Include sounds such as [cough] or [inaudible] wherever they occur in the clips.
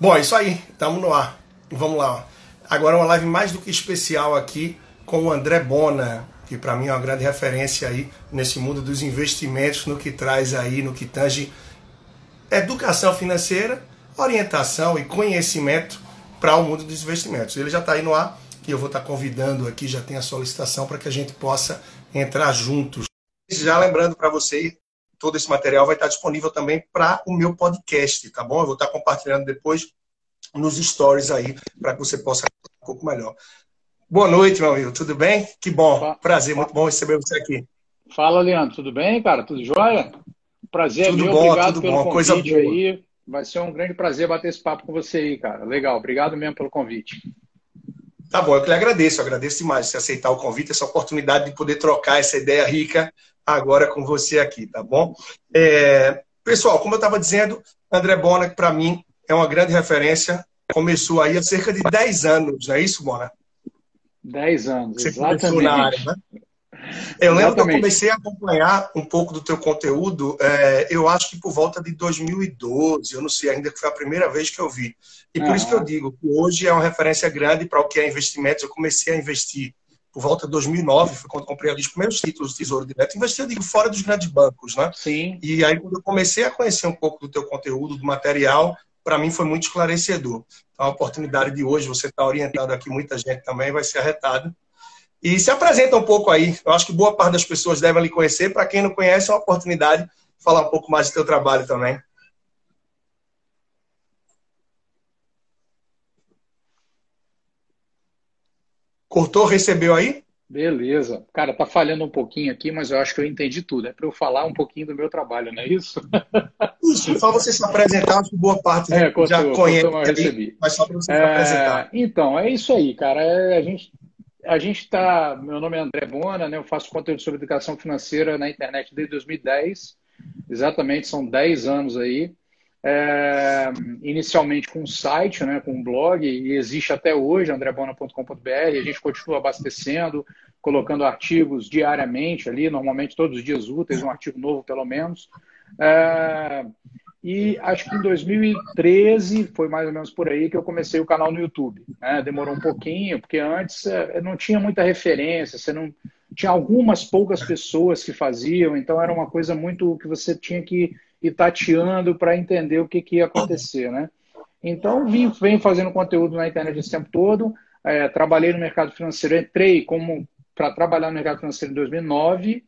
Bom, é isso aí, estamos no ar. Vamos lá. Agora uma live mais do que especial aqui com o André Bona, que para mim é uma grande referência aí nesse mundo dos investimentos, no que traz aí, no que tange educação financeira, orientação e conhecimento para o mundo dos investimentos. Ele já está aí no ar e eu vou estar tá convidando aqui, já tem a solicitação para que a gente possa entrar juntos. Já lembrando para você todo esse material vai estar disponível também para o meu podcast, tá bom? Eu vou estar compartilhando depois nos stories aí, para que você possa um pouco melhor. Boa noite, meu amigo. Tudo bem? Que bom. Prazer, muito bom receber você aqui. Fala, Leandro. Tudo bem, cara? Tudo jóia? Prazer tudo meu. Bom, obrigado tudo pelo bom. convite Coisa boa. aí. Vai ser um grande prazer bater esse papo com você aí, cara. Legal. Obrigado mesmo pelo convite. Tá bom, eu que lhe agradeço, eu agradeço demais você aceitar o convite, essa oportunidade de poder trocar essa ideia rica agora com você aqui, tá bom? É, pessoal, como eu estava dizendo, André Bona, que para mim é uma grande referência, começou aí há cerca de 10 anos, não é isso, Bona? 10 anos, você exatamente. Começou na área, né? Eu lembro que eu comecei a acompanhar um pouco do teu conteúdo, é, eu acho que por volta de 2012, eu não sei ainda que foi a primeira vez que eu vi. E por isso que eu digo que hoje é uma referência grande para o que é investimentos. Eu comecei a investir por volta de 2009, foi quando comprei ali os primeiros títulos do Tesouro Direto. Investi, eu digo, fora dos grandes bancos, né? Sim. E aí, quando eu comecei a conhecer um pouco do teu conteúdo, do material, para mim foi muito esclarecedor. Então, a oportunidade de hoje, você está orientando aqui muita gente também, vai ser arretada. E se apresenta um pouco aí. Eu acho que boa parte das pessoas devem lhe conhecer. Para quem não conhece, é uma oportunidade de falar um pouco mais do teu trabalho também. Cortou, recebeu aí? Beleza. Cara, tá falhando um pouquinho aqui, mas eu acho que eu entendi tudo. É para eu falar um pouquinho do meu trabalho, não é isso? [laughs] Isso, só você se apresentar, acho que boa parte é, cortou, já conhece, cortou, recebi. mas só para você é, se apresentar. Então, é isso aí, cara. É, a gente a gente está. Meu nome é André Bona, né? eu faço conteúdo sobre educação financeira na internet desde 2010. Exatamente, são 10 anos aí. É, inicialmente com um site, né, com um blog, e existe até hoje, andrebona.com.br. A gente continua abastecendo, colocando artigos diariamente ali, normalmente todos os dias úteis, um artigo novo pelo menos. É, e acho que em 2013, foi mais ou menos por aí, que eu comecei o canal no YouTube. Né? Demorou um pouquinho, porque antes é, não tinha muita referência, você não tinha algumas poucas pessoas que faziam, então era uma coisa muito que você tinha que ir tateando para entender o que, que, ia acontecer. Né? Então, vim, venho fazendo conteúdo na internet esse tempo todo, é, trabalhei no mercado financeiro, entrei como para trabalhar no mercado financeiro em 2009,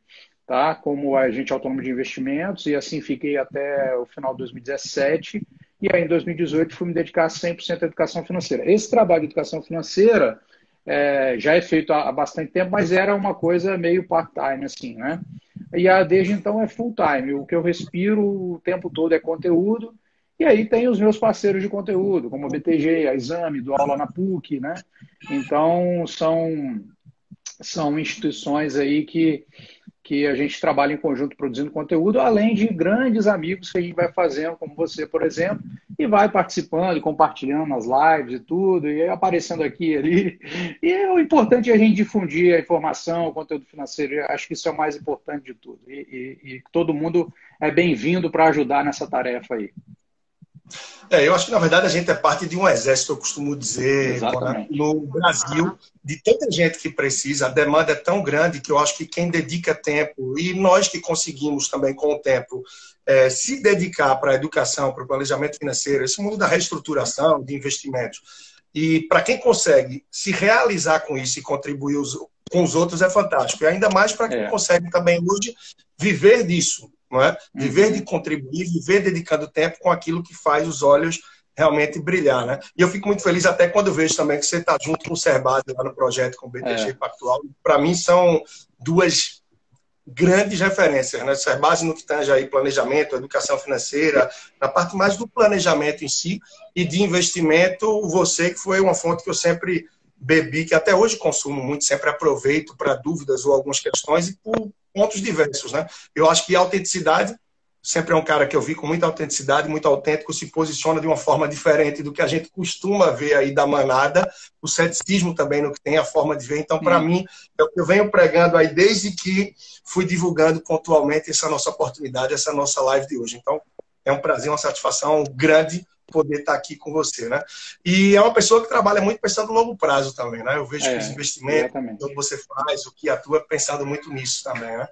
tá? como agente autônomo de investimentos, e assim fiquei até o final de 2017. E aí, em 2018, fui me dedicar 100% à educação financeira. Esse trabalho de educação financeira é, já é feito há, bastante tempo, mas era uma coisa meio part-time, assim, né? E a, desde então é full-time. O que eu respiro o tempo todo é conteúdo. E aí tem os meus parceiros de conteúdo, como a BTG, a Exame, do Aula na PUC, né? Então, são, são instituições aí que que a gente trabalha em conjunto produzindo conteúdo, além de grandes amigos que a gente vai fazendo, como você, por exemplo, e vai participando, compartilhando as lives e tudo, e aparecendo aqui e ali. E o importante é a gente difundir a informação, o conteúdo financeiro. Acho que isso é o mais importante de tudo. E, e, e todo mundo é bem-vindo para ajudar nessa tarefa aí. É, eu acho que na verdade a gente é parte de um exército, eu costumo dizer, no Brasil, de tanta gente que precisa, a demanda é tão grande que eu acho que quem dedica tempo, e nós que conseguimos também com o tempo é, se dedicar para a educação, para o planejamento financeiro, esse mundo da reestruturação, de investimentos, e para quem consegue se realizar com isso e contribuir os, com os outros é fantástico, e ainda mais para quem é. consegue também hoje viver disso, não é? Viver de uhum. contribuir, viver dedicando tempo com aquilo que faz os olhos realmente brilhar, né? E eu fico muito feliz até quando vejo também que você está junto com o Cerbasi lá no projeto com o BTG é. Pactual. Para mim são duas grandes referências, né? Cerbasi no que tange aí planejamento, educação financeira, na parte mais do planejamento em si e de investimento, você que foi uma fonte que eu sempre bebi, que até hoje consumo muito, sempre aproveito para dúvidas ou algumas questões e por pontos diversos, né? Eu acho que a autenticidade sempre é um cara que eu vi com muita autenticidade, muito autêntico, se posiciona de uma forma diferente do que a gente costuma ver aí da manada, o ceticismo também no que tem a forma de ver. Então, para mim, é o que eu venho pregando aí desde que fui divulgando pontualmente essa nossa oportunidade, essa nossa live de hoje. Então, é um prazer, uma satisfação grande poder estar aqui com você, né? E é uma pessoa que trabalha muito pensando no longo prazo também, né? Eu vejo é, que os investimentos, que você faz, o que atua, pensando muito nisso também, né?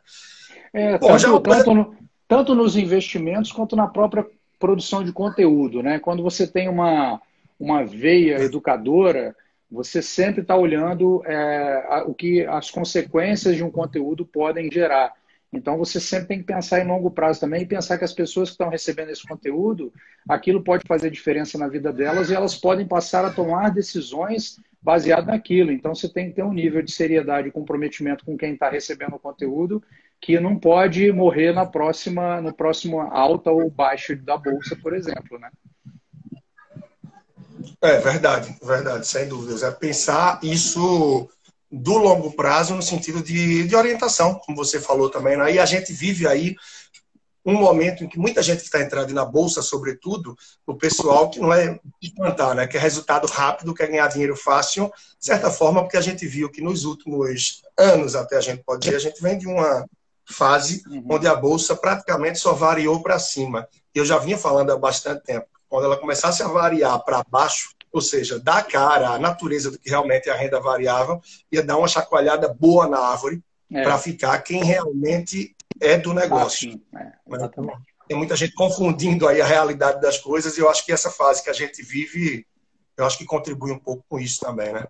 É, Bom, tanto, já... tanto, no, tanto nos investimentos quanto na própria produção de conteúdo, né? Quando você tem uma, uma veia educadora, você sempre está olhando é, o que as consequências de um conteúdo podem gerar. Então você sempre tem que pensar em longo prazo também e pensar que as pessoas que estão recebendo esse conteúdo, aquilo pode fazer diferença na vida delas e elas podem passar a tomar decisões baseado naquilo. Então você tem que ter um nível de seriedade e comprometimento com quem está recebendo o conteúdo que não pode morrer na próxima, no próximo alta ou baixa da bolsa, por exemplo, né? É verdade, verdade, sem dúvidas. É pensar isso do longo prazo no sentido de, de orientação, como você falou também. Né? E a gente vive aí um momento em que muita gente está entrando na bolsa, sobretudo, o pessoal que não é espantar, né? que é resultado rápido, quer ganhar dinheiro fácil, de certa forma, porque a gente viu que nos últimos anos, até a gente pode dizer, a gente vem de uma fase uhum. onde a bolsa praticamente só variou para cima. Eu já vinha falando há bastante tempo. Quando ela começasse a variar para baixo, ou seja, dar cara à natureza do que realmente é a renda variável, ia dar uma chacoalhada boa na árvore é. para ficar quem realmente é do negócio. Ah, é, exatamente. Tem muita gente confundindo aí a realidade das coisas e eu acho que essa fase que a gente vive, eu acho que contribui um pouco com isso também, né?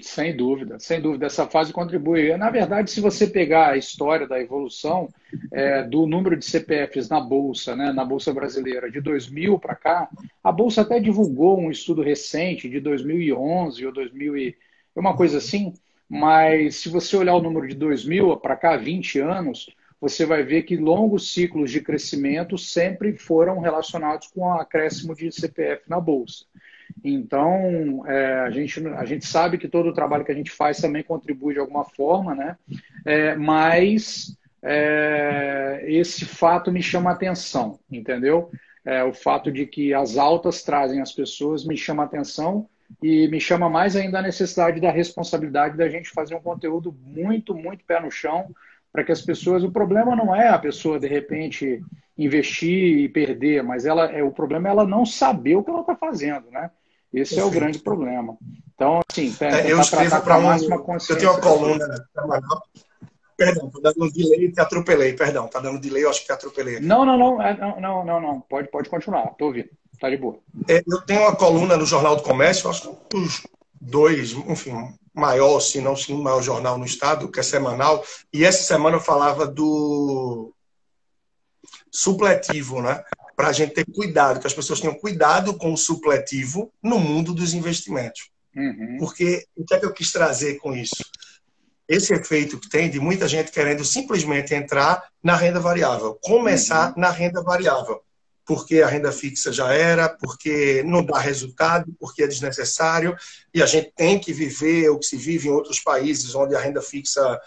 Sem dúvida, sem dúvida. Essa fase contribui. Na verdade, se você pegar a história da evolução é, do número de CPFs na Bolsa, né, na Bolsa Brasileira, de 2000 para cá, a Bolsa até divulgou um estudo recente de 2011 ou 2000 e uma coisa assim, mas se você olhar o número de 2000 para cá, 20 anos, você vai ver que longos ciclos de crescimento sempre foram relacionados com o acréscimo de CPF na Bolsa. Então, é, a, gente, a gente sabe que todo o trabalho que a gente faz também contribui de alguma forma, né? É, mas é, esse fato me chama atenção, entendeu? É, o fato de que as altas trazem as pessoas me chama atenção e me chama mais ainda a necessidade da responsabilidade da gente fazer um conteúdo muito, muito pé no chão para que as pessoas. O problema não é a pessoa, de repente, investir e perder, mas ela é o problema é ela não saber o que ela está fazendo, né? Esse é o grande problema. Então, assim, é, eu escrevo para uma Eu tenho uma coluna Perdão, tá dando um delay e te atropelei. Perdão, tá dando delay, eu acho que te atropelei. Não, não, não, é, não, não, não, não. Pode, pode continuar, tô ouvindo. Tá de boa. É, eu tenho uma coluna no Jornal do Comércio, acho que os dois, enfim, maior, se não sim, o maior jornal no estado, que é semanal. E essa semana eu falava do supletivo, né? Para a gente ter cuidado, que as pessoas tenham cuidado com o supletivo no mundo dos investimentos. Uhum. Porque o que é que eu quis trazer com isso? Esse efeito que tem de muita gente querendo simplesmente entrar na renda variável, começar uhum. na renda variável porque a renda fixa já era, porque não dá resultado, porque é desnecessário, e a gente tem que viver o que se vive em outros países onde a renda fixa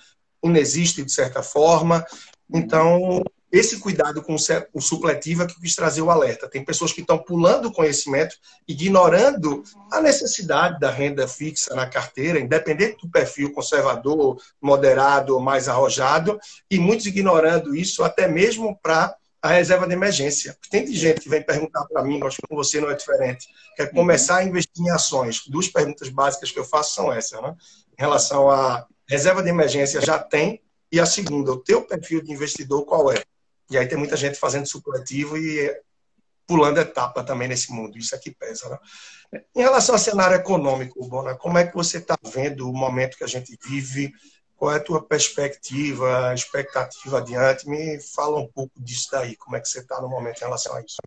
inexiste de certa forma. Então, esse cuidado com o supletivo é que quis trazer o alerta. Tem pessoas que estão pulando o conhecimento, ignorando a necessidade da renda fixa na carteira, independente do perfil conservador, moderado ou mais arrojado, e muitos ignorando isso até mesmo para a reserva de emergência. Tem de gente que vem perguntar para mim, acho que com você não é diferente, quer começar a investir em ações. Duas perguntas básicas que eu faço são essas, né? Em relação à reserva de emergência, já tem? E a segunda, o teu perfil de investidor qual é? E aí tem muita gente fazendo supletivo e pulando etapa também nesse mundo. Isso aqui pesa, né? Em relação ao cenário econômico, Bona, como é que você está vendo o momento que a gente vive? Qual é a tua perspectiva, expectativa adiante? Me fala um pouco disso daí, como é que você está no momento em relação a isso.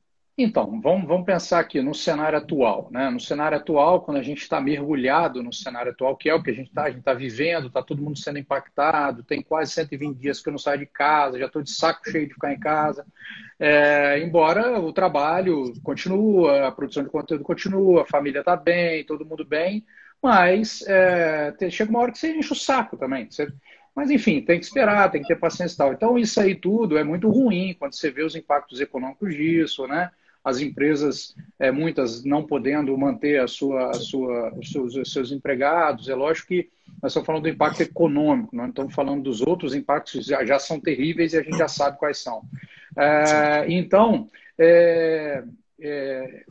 Então, vamos, vamos pensar aqui no cenário atual. Né? No cenário atual, quando a gente está mergulhado no cenário atual, que é o que a gente está, a gente está vivendo, está todo mundo sendo impactado, tem quase 120 dias que eu não saio de casa, já estou de saco cheio de ficar em casa. É, embora o trabalho continua, a produção de conteúdo continua, a família está bem, todo mundo bem, mas é, chega uma hora que você enche o saco também. Você, mas, enfim, tem que esperar, tem que ter paciência e tal. Então, isso aí tudo é muito ruim quando você vê os impactos econômicos disso, né? As empresas, é, muitas não podendo manter a sua, a sua, os, seus, os seus empregados. É lógico que nós estamos falando do impacto econômico, não estamos falando dos outros impactos, já, já são terríveis e a gente já sabe quais são. É, então, é, é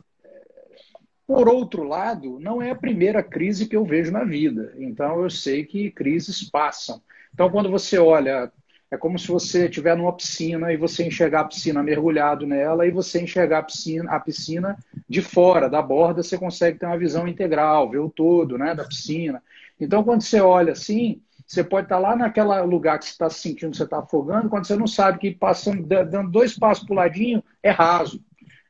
Por outro lado, não é a primeira crise que eu vejo na vida. Então, eu sei que crises passam. Então, quando você olha, é como se você estiver numa piscina e você enxergar a piscina mergulhado nela e você enxergar a piscina, a piscina de fora, da borda, você consegue ter uma visão integral, ver o todo né, da piscina. Então, quando você olha assim, você pode estar lá naquele lugar que você está sentindo que você está afogando, quando você não sabe que passando, dando dois passos para o ladinho, é raso.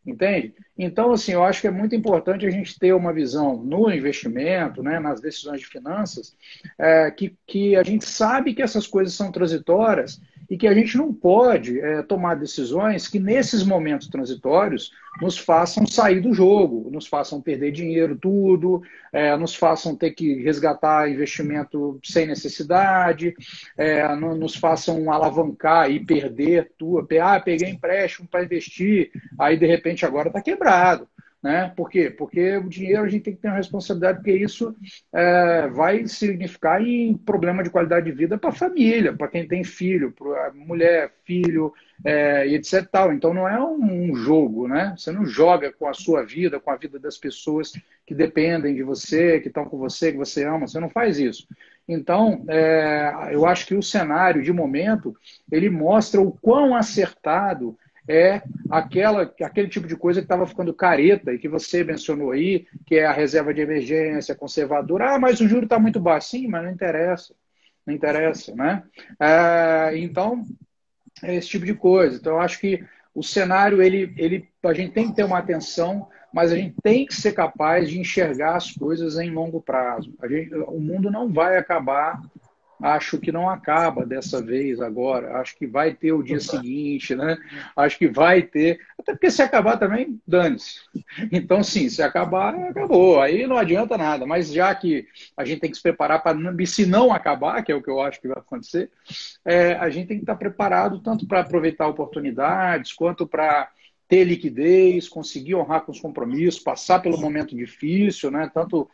Entende? Então, assim, eu acho que é muito importante a gente ter uma visão no investimento, né, nas decisões de finanças, é, que, que a gente sabe que essas coisas são transitórias e que a gente não pode é, tomar decisões que, nesses momentos transitórios, nos façam sair do jogo, nos façam perder dinheiro, tudo, é, nos façam ter que resgatar investimento sem necessidade, é, nos façam alavancar e perder tudo. Ah, peguei empréstimo para investir, aí de repente agora está quebrado. Né? Por quê? Porque o dinheiro a gente tem que ter uma responsabilidade, porque isso é, vai significar em problema de qualidade de vida para a família, para quem tem filho, para mulher, filho, é, e etc. Tal. Então não é um, jogo, né? Você não joga com a sua vida, com a vida das pessoas que dependem de você, que estão com você, que você ama, você não faz isso. Então, é, eu acho que o cenário de momento ele mostra o quão acertado é aquela, aquele tipo de coisa que estava ficando careta e que você mencionou aí, que é a reserva de emergência conservadora. Ah, mas o juro está muito baixo. Sim, mas não interessa. Não interessa, né? É, então, é esse tipo de coisa. Então, eu acho que o cenário, ele, ele, a gente tem que ter uma atenção, mas a gente tem que ser capaz de enxergar as coisas em longo prazo. Gente, o mundo não vai acabar acho que não acaba dessa vez agora. Acho que vai ter o dia seguinte, né? Acho que vai ter. Até porque se acabar também, dane-se. Então, sim, se acabar, acabou. Aí não adianta nada. Mas já que a gente tem que se preparar para, se não acabar, que é o que eu acho que vai acontecer, é, a gente tem que estar preparado tanto para aproveitar oportunidades, quanto para ter liquidez, conseguir honrar com os compromissos, passar pelo momento difícil, né? Tanto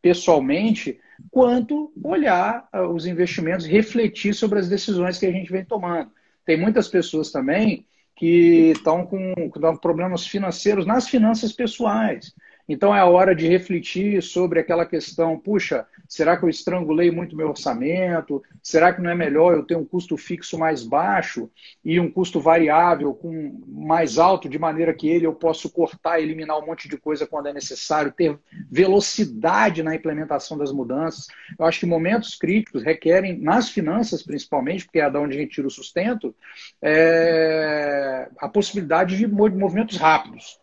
pessoalmente, quanto olhar ah, os investimentos, refletir sobre as decisões que a gente vem tomando. Tem muitas pessoas também que estão com, com problemas financeiros nas finanças pessoais. Então é a hora de refletir sobre aquela questão: puxa, será que eu estrangulei muito meu orçamento? Será que não é melhor eu ter um custo fixo mais baixo e um custo variável com mais alto, de maneira que ele eu posso cortar, eliminar um monte de coisa quando é necessário, ter velocidade na implementação das mudanças? Eu acho que momentos críticos requerem, nas finanças principalmente, porque é da onde a gente tira o sustento, é, a possibilidade de movimentos rápidos.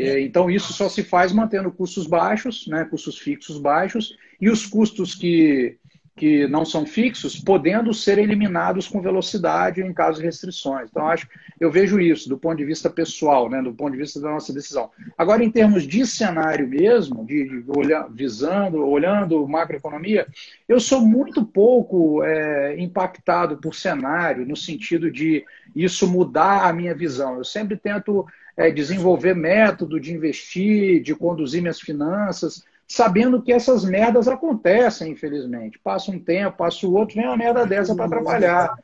É, então, isso só se faz mantendo custos baixos, né, custos fixos baixos, e os custos que, que não são fixos podendo ser eliminados com velocidade em caso de restrições. Então, acho, eu vejo isso do ponto de vista pessoal, né, do ponto de vista da nossa decisão. Agora, em termos de cenário mesmo, de, de olhar, visando, olhando macroeconomia, eu sou muito pouco é, impactado por cenário, no sentido de isso mudar a minha visão. Eu sempre tento é, desenvolver método de investir, de conduzir minhas finanças, sabendo que essas merdas acontecem, infelizmente. Passa um tempo, passa o outro, vem uma merda dessa para trabalhar.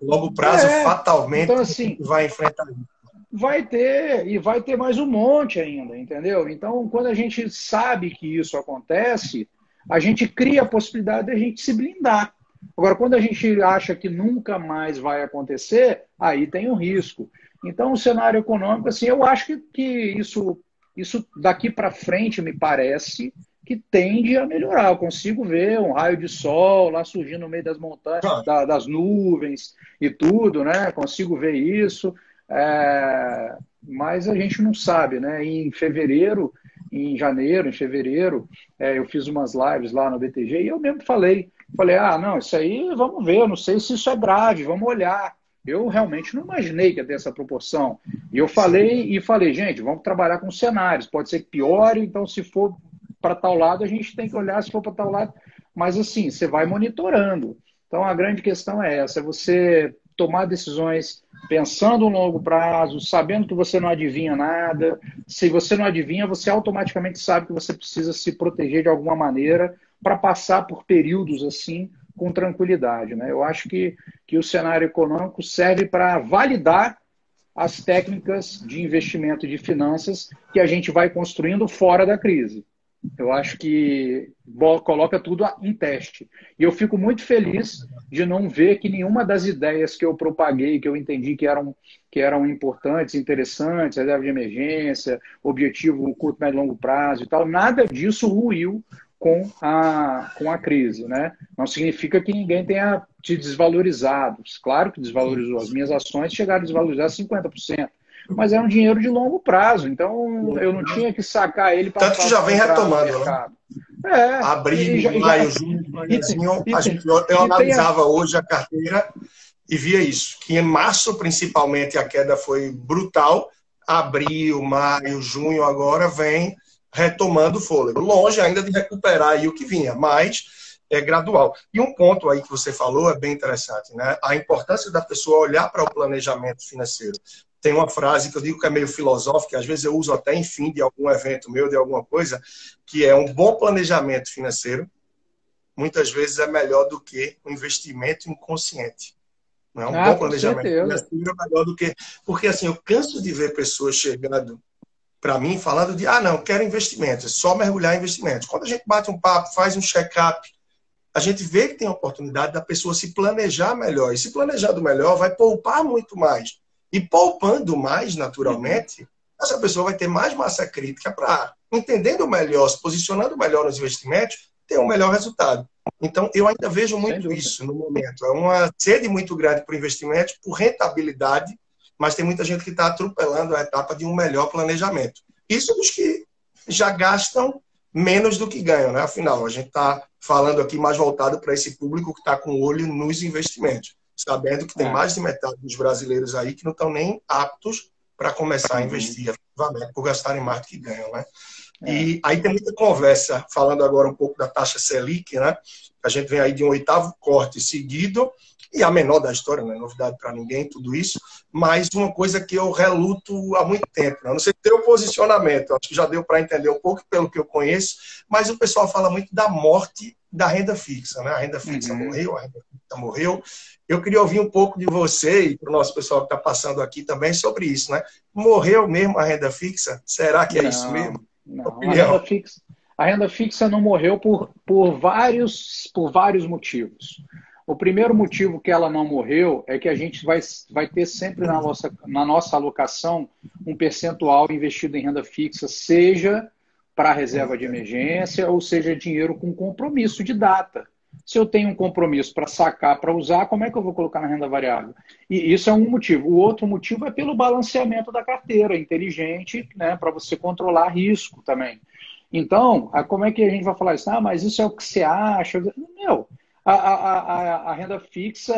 Longo prazo, é, fatalmente, então, assim, vai enfrentar vai ter e vai ter mais um monte ainda, entendeu? Então, quando a gente sabe que isso acontece, a gente cria a possibilidade de a gente se blindar. Agora, quando a gente acha que nunca mais vai acontecer, aí tem um risco. Então, o cenário econômico, assim, eu acho que, que isso, isso daqui para frente me parece que tende a melhorar. Eu consigo ver um raio de sol lá surgindo no meio das montanhas, da, das nuvens e tudo, né? Consigo ver isso. É... mas a gente não sabe, né? Em fevereiro, em janeiro, em fevereiro, é, eu fiz umas lives lá no BTG e eu mesmo falei, falei, ah, não, isso aí vamos ver, eu não sei se isso é grave, vamos olhar. Eu realmente não imaginei que ia ter essa proporção. E eu falei e falei, gente, vamos trabalhar com cenários. Pode ser que piore, então se for para tal lado, a gente tem que olhar se for para tal lado. Mas assim, você vai monitorando. Então a grande questão é essa: é você tomar decisões pensando no longo prazo, sabendo que você não adivinha nada. Se você não adivinha, você automaticamente sabe que você precisa se proteger de alguma maneira para passar por períodos assim com tranquilidade. Né? Eu acho que, que o cenário econômico serve para validar as técnicas de investimento e de finanças que a gente vai construindo fora da crise. Eu acho que coloca tudo em teste. E eu fico muito feliz de não ver que nenhuma das ideias que eu propaguei, que eu entendi que eram, que eram importantes, interessantes, reserva de emergência, objetivo curto, médio e longo prazo e tal, nada disso ruiu com a, com a crise. Né? Não significa que ninguém tenha te desvalorizado. Claro que desvalorizou. As minhas ações chegaram a desvalorizar 50% mas é um dinheiro de longo prazo, então eu não tinha que sacar ele para. Tanto que já vem retomando, né? É, Abril, maio, junho, a gente, eu, eu analisava a... hoje a carteira e via isso, que em março, principalmente, a queda foi brutal. Abril, maio, junho, agora vem retomando o fôlego. Longe ainda de recuperar aí o que vinha, mas é gradual. E um ponto aí que você falou é bem interessante, né? A importância da pessoa olhar para o planejamento financeiro tem uma frase que eu digo que é meio filosófica, às vezes eu uso até em fim de algum evento meu, de alguma coisa, que é um bom planejamento financeiro, muitas vezes é melhor do que um investimento inconsciente. Não é um ah, bom planejamento financeiro é melhor do que. Porque assim, eu canso de ver pessoas chegando para mim falando de ah, não, quero investimentos, é só mergulhar em investimentos. Quando a gente bate um papo, faz um check-up, a gente vê que tem a oportunidade da pessoa se planejar melhor. E se planejando melhor, vai poupar muito mais e poupando mais naturalmente, essa pessoa vai ter mais massa crítica para, entendendo melhor, se posicionando melhor nos investimentos, ter um melhor resultado. Então, eu ainda vejo muito isso no momento. É uma sede muito grande para investimento, por rentabilidade, mas tem muita gente que está atropelando a etapa de um melhor planejamento. Isso dos que já gastam menos do que ganham, né? Afinal, a gente está falando aqui mais voltado para esse público que está com o olho nos investimentos sabendo que tem é. mais de metade dos brasileiros aí que não estão nem aptos para começar a uhum. investir efetivamente, por gastarem mais do que ganham, né? É. E aí tem muita conversa, falando agora um pouco da taxa Selic, né? A gente vem aí de um oitavo corte seguido, e a menor da história, não é novidade para ninguém, tudo isso, mas uma coisa que eu reluto há muito tempo. Né? Não sei teu posicionamento, acho que já deu para entender um pouco pelo que eu conheço, mas o pessoal fala muito da morte da renda fixa, né? A renda fixa uhum. morreu, a renda fixa morreu. Eu queria ouvir um pouco de você e para o nosso pessoal que está passando aqui também sobre isso, né? Morreu mesmo a renda fixa? Será que é não, isso mesmo? Não, a renda, fixa, a renda fixa não morreu por, por, vários, por vários motivos. O primeiro motivo que ela não morreu é que a gente vai, vai ter sempre na nossa, na nossa alocação um percentual investido em renda fixa, seja para reserva de emergência ou seja dinheiro com compromisso de data. Se eu tenho um compromisso para sacar, para usar, como é que eu vou colocar na renda variável? E isso é um motivo. O outro motivo é pelo balanceamento da carteira, inteligente, né, para você controlar risco também. Então, como é que a gente vai falar isso? Ah, mas isso é o que você acha? Meu, a, a, a, a renda fixa,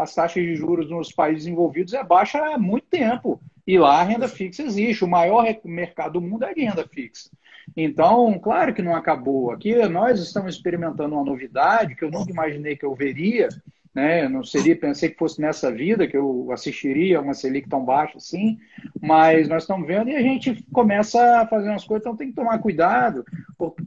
as taxas de juros nos países envolvidos é baixa há muito tempo. E lá a renda fixa existe. O maior mercado do mundo é de renda fixa. Então, claro que não acabou. Aqui nós estamos experimentando uma novidade que eu nunca imaginei que eu veria, né? não seria, pensei que fosse nessa vida que eu assistiria uma Selic tão baixa assim, mas nós estamos vendo e a gente começa a fazer umas coisas, então tem que tomar cuidado,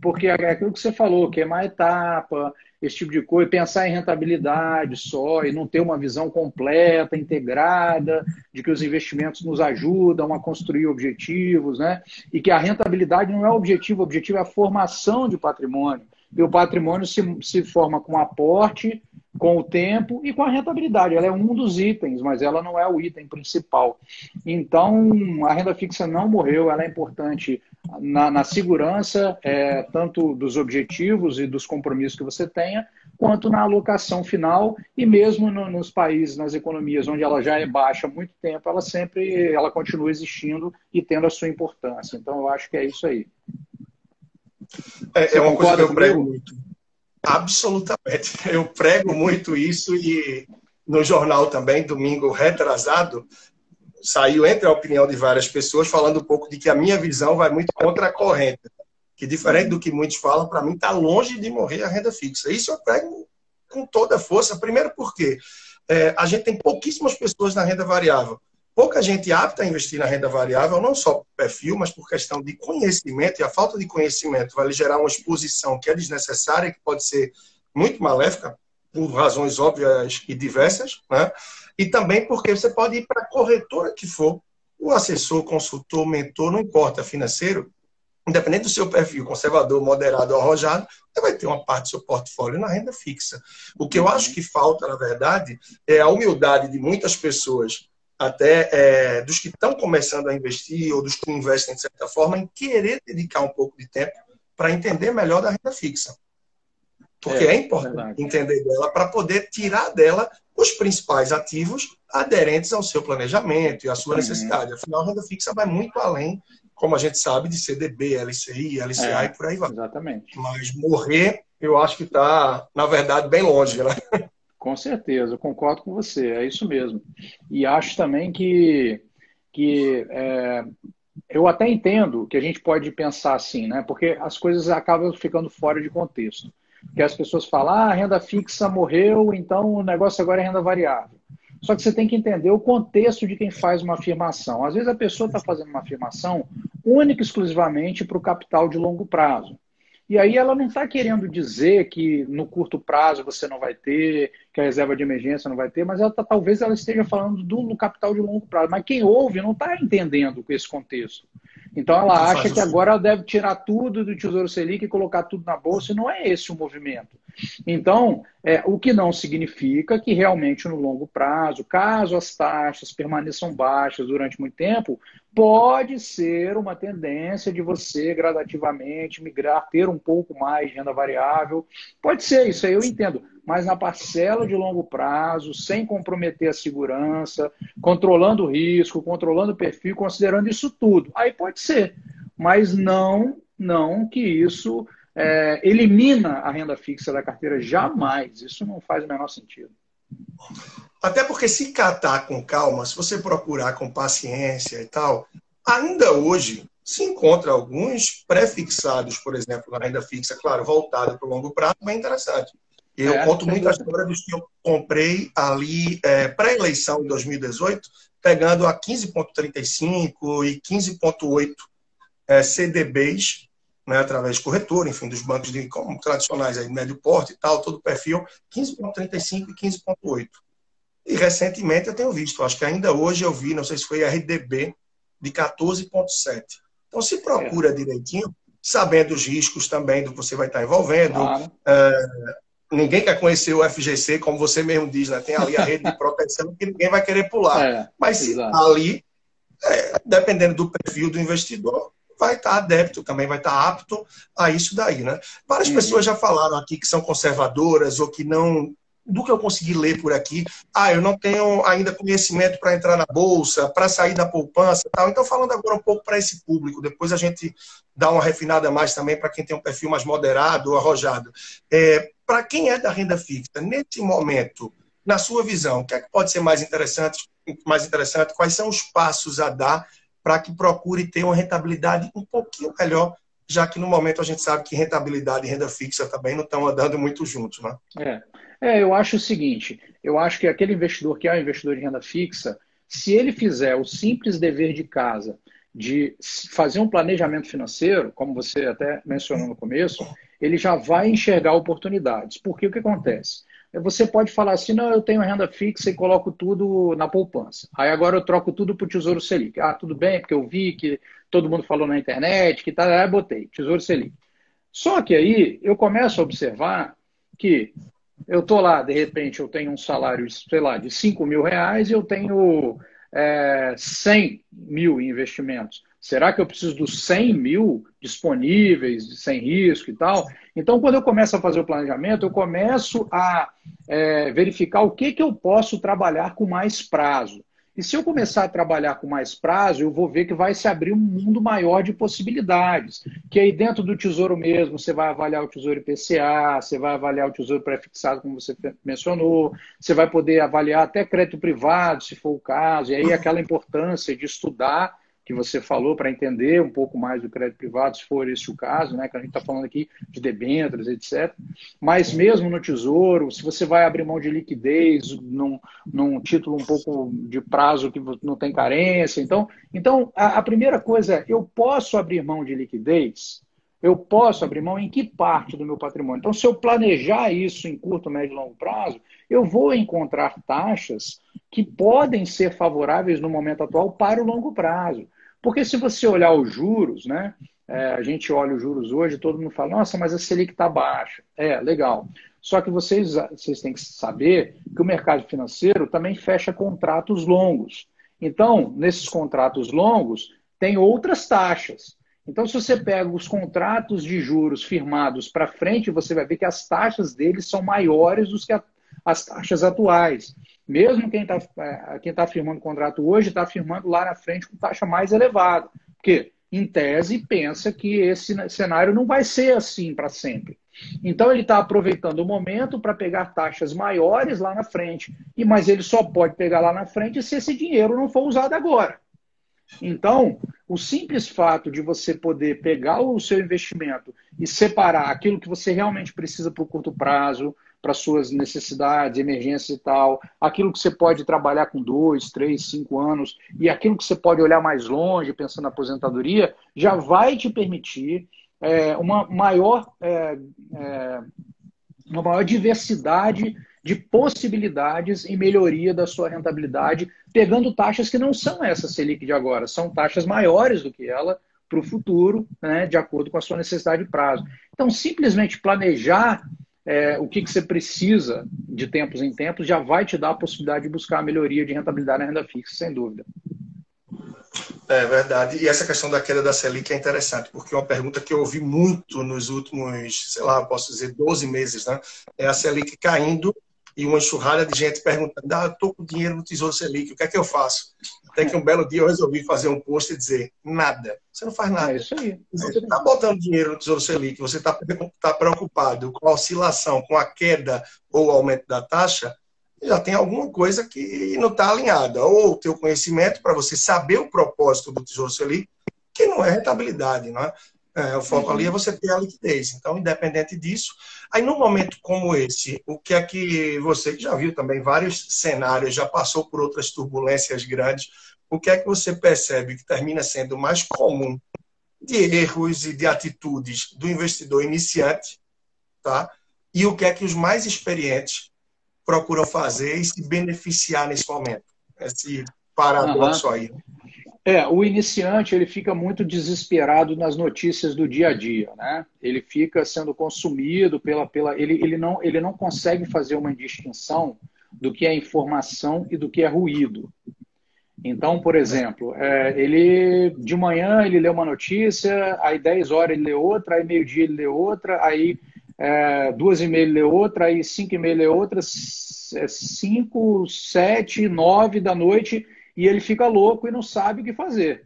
porque é aquilo que você falou, que é uma etapa, esse tipo de coisa, pensar em rentabilidade só e não ter uma visão completa, integrada, de que os investimentos nos ajudam a construir objetivos, né? E que a rentabilidade não é o objetivo, o objetivo é a formação de patrimônio. E o patrimônio se, se forma com aporte, com o tempo e com a rentabilidade. Ela é um dos itens, mas ela não é o item principal. Então, a renda fixa não morreu, ela é importante na, na segurança, é, tanto dos objetivos e dos compromissos que você tenha, quanto na alocação final e mesmo no, nos países, nas economias onde ela já é baixa há muito tempo, ela sempre ela continua existindo e tendo a sua importância. Então, eu acho que é isso aí. É, é uma coisa que eu prego muito. Absolutamente. Eu prego muito isso e no jornal também, domingo retrasado, saiu entre a opinião de várias pessoas falando um pouco de que a minha visão vai muito contra a corrente. Que diferente do que muitos falam, para mim está longe de morrer a renda fixa. Isso eu prego com toda a força. Primeiro porque é, a gente tem pouquíssimas pessoas na renda variável pouca gente apta a investir na renda variável, não só por perfil, mas por questão de conhecimento, e a falta de conhecimento vai gerar uma exposição que é desnecessária, que pode ser muito maléfica. por razões óbvias e diversas, né? E também porque você pode ir para a corretora que for, o assessor, consultor, mentor, não importa, financeiro, independente do seu perfil, conservador, moderado ou arrojado, você vai ter uma parte do seu portfólio na renda fixa. O que eu acho que falta, na verdade, é a humildade de muitas pessoas, até é, dos que estão começando a investir ou dos que investem de certa forma, em querer dedicar um pouco de tempo para entender melhor da renda fixa. Porque é, é importante entender dela para poder tirar dela os principais ativos aderentes ao seu planejamento e à sua uhum. necessidade. Afinal, a renda fixa vai muito além, como a gente sabe, de CDB, LCI, LCA é, e por aí vai. Exatamente. Mas morrer, eu acho que está, na verdade, bem longe, né? Com certeza, eu concordo com você, é isso mesmo. E acho também que, que é, eu até entendo que a gente pode pensar assim, né? Porque as coisas acabam ficando fora de contexto que as pessoas falam, ah, a renda fixa morreu, então o negócio agora é renda variável. Só que você tem que entender o contexto de quem faz uma afirmação. Às vezes a pessoa está fazendo uma afirmação única e exclusivamente para o capital de longo prazo. E aí ela não está querendo dizer que no curto prazo você não vai ter, que a reserva de emergência não vai ter, mas ela tá, talvez ela esteja falando do capital de longo prazo. Mas quem ouve não está entendendo esse contexto. Então ela acha que agora ela deve tirar tudo do Tesouro Selic e colocar tudo na bolsa, e não é esse o movimento. Então, é, o que não significa que realmente no longo prazo, caso as taxas permaneçam baixas durante muito tempo, pode ser uma tendência de você gradativamente migrar, ter um pouco mais de renda variável. Pode ser, isso aí eu entendo mas na parcela de longo prazo, sem comprometer a segurança, controlando o risco, controlando o perfil, considerando isso tudo. Aí pode ser, mas não, não que isso é, elimina a renda fixa da carteira, jamais. Isso não faz o menor sentido. Até porque se catar com calma, se você procurar com paciência e tal, ainda hoje se encontra alguns pré-fixados, por exemplo, na renda fixa, claro, voltada para o longo prazo, bem interessante. Eu é, conto muito a história dos que eu comprei ali é, pré-eleição em 2018, pegando a 15,35 e 15,8 é, CDBs, né, através de corretor, enfim, dos bancos de, como, tradicionais, aí, médio porte e tal, todo o perfil, 15,35 e 15,8. E recentemente eu tenho visto, acho que ainda hoje eu vi, não sei se foi RDB, de 14,7. Então, se procura é. direitinho, sabendo os riscos também do que você vai estar envolvendo, claro. é, ninguém quer conhecer o FGC, como você mesmo diz, né? Tem ali a rede de [laughs] proteção que ninguém vai querer pular. É, Mas se exato. ali, é, dependendo do perfil do investidor, vai estar adepto, também vai estar apto a isso daí, né? Várias uhum. pessoas já falaram aqui que são conservadoras ou que não do que eu consegui ler por aqui, ah, eu não tenho ainda conhecimento para entrar na bolsa, para sair da poupança, tal. Então falando agora um pouco para esse público, depois a gente dá uma refinada mais também para quem tem um perfil mais moderado ou arrojado. É, para quem é da renda fixa, nesse momento, na sua visão, o que é que pode ser mais interessante, mais interessante? Quais são os passos a dar para que procure ter uma rentabilidade um pouquinho melhor, já que no momento a gente sabe que rentabilidade e renda fixa também não estão andando muito juntos, né? É. É, eu acho o seguinte: eu acho que aquele investidor que é um investidor de renda fixa, se ele fizer o simples dever de casa de fazer um planejamento financeiro, como você até mencionou no começo, ele já vai enxergar oportunidades. Porque o que acontece? Você pode falar assim, não, eu tenho renda fixa e coloco tudo na poupança. Aí agora eu troco tudo para o Tesouro Selic. Ah, tudo bem, porque eu vi que todo mundo falou na internet, que tá, aí botei, Tesouro Selic. Só que aí eu começo a observar que eu estou lá, de repente, eu tenho um salário, sei lá, de 5 mil reais e eu tenho é, 100 mil em investimentos. Será que eu preciso dos 100 mil disponíveis, sem risco e tal? Então, quando eu começo a fazer o planejamento, eu começo a é, verificar o que, que eu posso trabalhar com mais prazo. E se eu começar a trabalhar com mais prazo, eu vou ver que vai se abrir um mundo maior de possibilidades. Que aí dentro do tesouro mesmo, você vai avaliar o tesouro IPCA, você vai avaliar o tesouro pré-fixado, como você mencionou, você vai poder avaliar até crédito privado, se for o caso, e aí aquela importância de estudar que você falou para entender um pouco mais do crédito privado, se for esse o caso, né? Que a gente está falando aqui de debêntures, etc. Mas mesmo no Tesouro, se você vai abrir mão de liquidez num, num título um pouco de prazo que não tem carência, então, então a, a primeira coisa é, eu posso abrir mão de liquidez Eu posso abrir mão em que parte do meu patrimônio? Então, se eu planejar isso em curto, médio e longo prazo, eu vou encontrar taxas que podem ser favoráveis no momento atual para o longo prazo. Porque se você olhar os juros, né? É, a gente olha os juros hoje, todo mundo fala, nossa, mas a Selic está baixa. É, legal. Só que vocês, vocês têm que saber que o mercado financeiro também fecha contratos longos. Então, nesses contratos longos, tem outras taxas. Então, se você pega os contratos de juros firmados para frente, você vai ver que as taxas deles são maiores do que a, as taxas atuais. Mesmo quem está é, quem tá firmando contrato hoje está firmando lá na frente com taxa mais elevada. Porque, em tese, pensa que esse cenário não vai ser assim para sempre. Então ele está aproveitando o momento para pegar taxas maiores lá na frente. E mas ele só pode pegar lá na frente se esse dinheiro não for usado agora. Então, o simples fato de você poder pegar o seu investimento e separar aquilo que você realmente precisa para o curto prazo, para suas necessidades, emergências e tal, aquilo que você pode trabalhar com dois, três, cinco anos, e aquilo que você pode olhar mais longe, pensando na aposentadoria, já vai te permitir é, uma, maior, é, é, uma maior diversidade de possibilidades em melhoria da sua rentabilidade, pegando taxas que não são essa Selic de agora, são taxas maiores do que ela para o futuro, né, de acordo com a sua necessidade de prazo. Então, simplesmente planejar é, o que, que você precisa de tempos em tempos já vai te dar a possibilidade de buscar a melhoria de rentabilidade na renda fixa, sem dúvida. É verdade. E essa questão da queda da Selic é interessante, porque é uma pergunta que eu ouvi muito nos últimos, sei lá, posso dizer, 12 meses, né? É a Selic caindo e uma enxurrada de gente perguntando: ah, eu estou com dinheiro no Tesouro Selic, o que é que eu faço? Até que um belo dia eu resolvi fazer um post e dizer: nada. Você não faz nada. É isso aí. Você está botando dinheiro no Tesouro Selic, você está tá preocupado com a oscilação, com a queda ou aumento da taxa, já tem alguma coisa que não está alinhada. Ou o teu conhecimento para você saber o propósito do Tesouro Selic, que não é rentabilidade, não é? É, o foco ali é você ter a liquidez. Então, independente disso, aí num momento como esse, o que é que você já viu também vários cenários, já passou por outras turbulências grandes, o que é que você percebe que termina sendo mais comum de erros e de atitudes do investidor iniciante, tá? E o que é que os mais experientes procuram fazer e se beneficiar nesse momento? Esse paradoxo uhum. aí. É, o iniciante ele fica muito desesperado nas notícias do dia a dia, né? Ele fica sendo consumido pela, pela ele, ele não ele não consegue fazer uma distinção do que é informação e do que é ruído. Então, por exemplo, é, ele de manhã ele lê uma notícia, aí 10 horas ele lê outra, aí meio-dia ele lê outra, aí é, duas e meia ele lê outra, aí cinco e meia ele lê outra, é, cinco, sete, nove da noite e ele fica louco e não sabe o que fazer.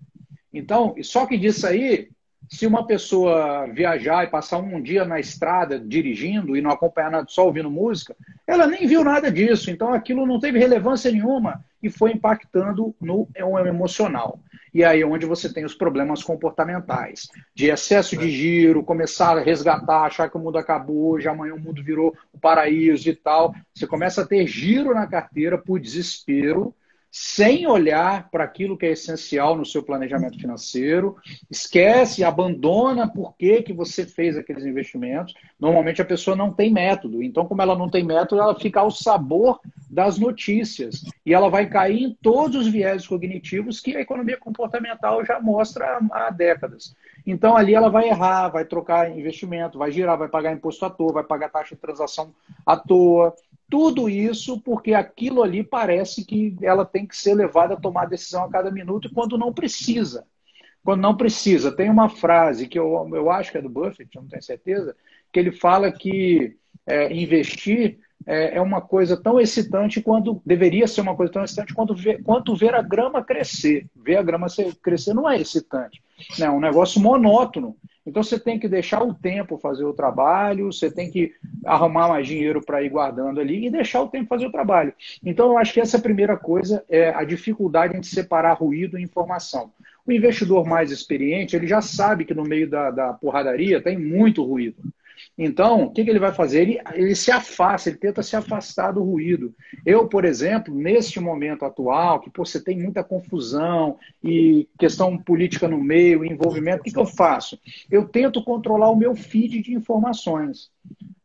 Então, só que disso aí, se uma pessoa viajar e passar um dia na estrada dirigindo e não acompanhar nada, só ouvindo música, ela nem viu nada disso. Então, aquilo não teve relevância nenhuma e foi impactando no emocional. E aí é onde você tem os problemas comportamentais, de excesso de giro, começar a resgatar, achar que o mundo acabou, já amanhã o mundo virou o paraíso e tal. Você começa a ter giro na carteira por desespero sem olhar para aquilo que é essencial no seu planejamento financeiro, esquece, abandona por que, que você fez aqueles investimentos. Normalmente a pessoa não tem método, então, como ela não tem método, ela fica ao sabor das notícias e ela vai cair em todos os viés cognitivos que a economia comportamental já mostra há décadas. Então, ali ela vai errar, vai trocar investimento, vai girar, vai pagar imposto à toa, vai pagar taxa de transação à toa. Tudo isso porque aquilo ali parece que ela tem que ser levada a tomar decisão a cada minuto quando não precisa. Quando não precisa. Tem uma frase que eu, eu acho que é do Buffett, não tenho certeza, que ele fala que é, investir é, é, uma coisa tão excitante quanto deveria ser uma coisa tão excitante quanto ver, quanto ver a grama crescer. Ver a grama crescer não é excitante, né? é um negócio monótono. Então você tem que deixar o tempo fazer o trabalho, você tem que arrumar mais dinheiro para ir guardando ali e deixar o tempo fazer o trabalho. Então eu acho que essa primeira coisa é a dificuldade em separar ruído e informação. O investidor mais experiente, ele já sabe que no meio da, da porradaria tem muito ruído. Então, o que, que ele vai fazer? Ele, ele se afasta, ele tenta se afastar do ruído. Eu, por exemplo, neste momento atual, que pô, você tem muita confusão e questão política no meio, envolvimento, o que, que eu faço? Eu tento controlar o meu feed de informações.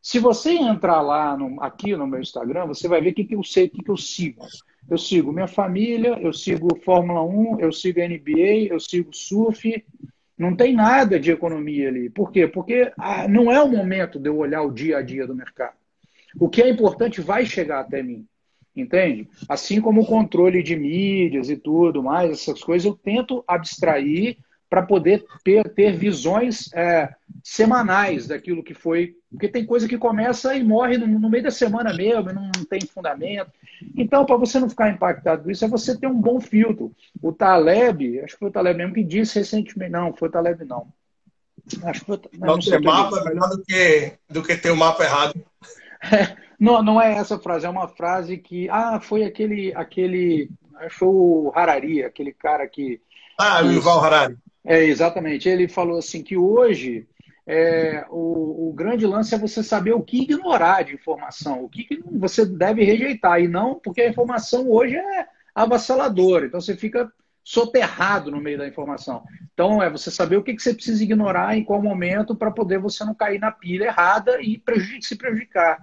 Se você entrar lá no, aqui no meu Instagram, você vai ver o que, que eu sei, o que, que eu sigo. Eu sigo minha família, eu sigo Fórmula 1, eu sigo NBA, eu sigo surf, não tem nada de economia ali. Por quê? Porque ah, não é o momento de eu olhar o dia a dia do mercado. O que é importante vai chegar até mim. Entende? Assim como o controle de mídias e tudo mais, essas coisas, eu tento abstrair para poder ter, ter visões é, semanais daquilo que foi. Porque tem coisa que começa e morre no, no meio da semana mesmo, não, não tem fundamento. Então, para você não ficar impactado com isso, é você ter um bom filtro. O Taleb, acho que foi o Taleb mesmo que disse recentemente, não, foi o Taleb não. Acho que foi, não, não ter mapa é melhor do que, do que ter o mapa errado. É, [laughs] não, não é essa frase, é uma frase que. Ah, foi aquele. aquele acho o Harari, aquele cara que. Ah, o Yuval Harari. É, exatamente. Ele falou assim que hoje é, o, o, grande lance é você saber o que ignorar de informação, o que, que você deve rejeitar, e não porque a informação hoje é avassaladora, então você fica soterrado no meio da informação. Então, é você saber o que, que você precisa ignorar em qual momento para poder você não cair na pilha errada e se prejudicar.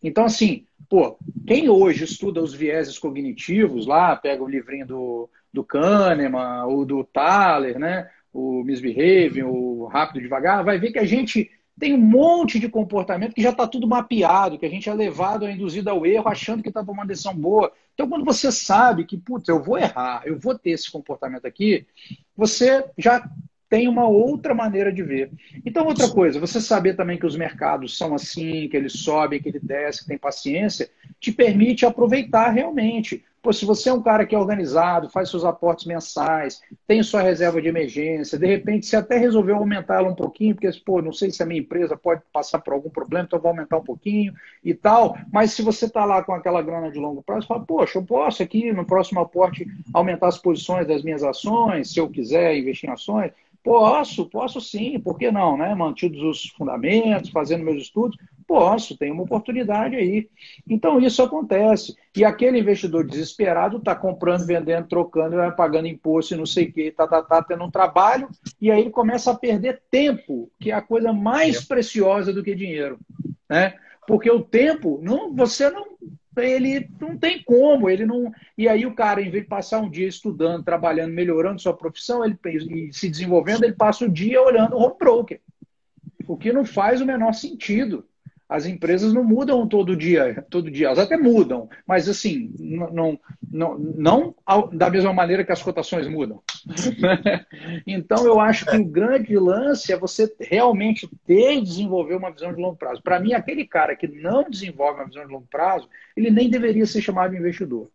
Então, assim, pô, quem hoje estuda os vieses cognitivos lá, pega o livrinho do, do Kahneman ou do Thaler, né? O misbehaving, o rápido devagar, vai ver que a gente tem um monte de comportamento que já está tudo mapeado, que a gente é levado, é induzido ao erro, achando que está tomando uma decisão boa. Então, quando você sabe que, putz, eu vou errar, eu vou ter esse comportamento aqui, você já tem uma outra maneira de ver. Então, outra coisa, você saber também que os mercados são assim, que eles sobem, que ele desce, que tem paciência, te permite aproveitar realmente. Pô, se você é um cara que é organizado, faz seus aportes mensais, tem sua reserva de emergência, de repente você até resolveu aumentar ela um pouquinho, porque, pô, não sei se a minha empresa pode passar por algum problema, então eu vou aumentar um pouquinho e tal. Mas se você está lá com aquela grana de longo prazo, fala, poxa, eu posso aqui no próximo aporte aumentar as posições das minhas ações, se eu quiser investir em ações. Posso, posso sim, por que não, né? Mantidos os fundamentos, fazendo meus estudos, Posso, tem uma oportunidade aí. Então isso acontece. E aquele investidor desesperado está comprando, vendendo, trocando, vai pagando imposto e não sei o que, tá, tá, tá, tendo um trabalho, e aí ele começa a perder tempo, que é a coisa mais preciosa do que dinheiro. Né? Porque o tempo, não, você não. Ele não tem como, ele não. E aí o cara, em vez de passar um dia estudando, trabalhando, melhorando sua profissão, ele e se desenvolvendo, ele passa o dia olhando o home broker. O que não faz o menor sentido as empresas não mudam todo dia, todo dia, elas até mudam, mas assim, não, não, não da mesma maneira que as cotações mudam. [laughs] então eu acho que o grande lance é você realmente ter e desenvolver uma visão de longo prazo. Para mim, aquele cara que não desenvolve uma visão de longo prazo, ele nem deveria ser chamado de investidor.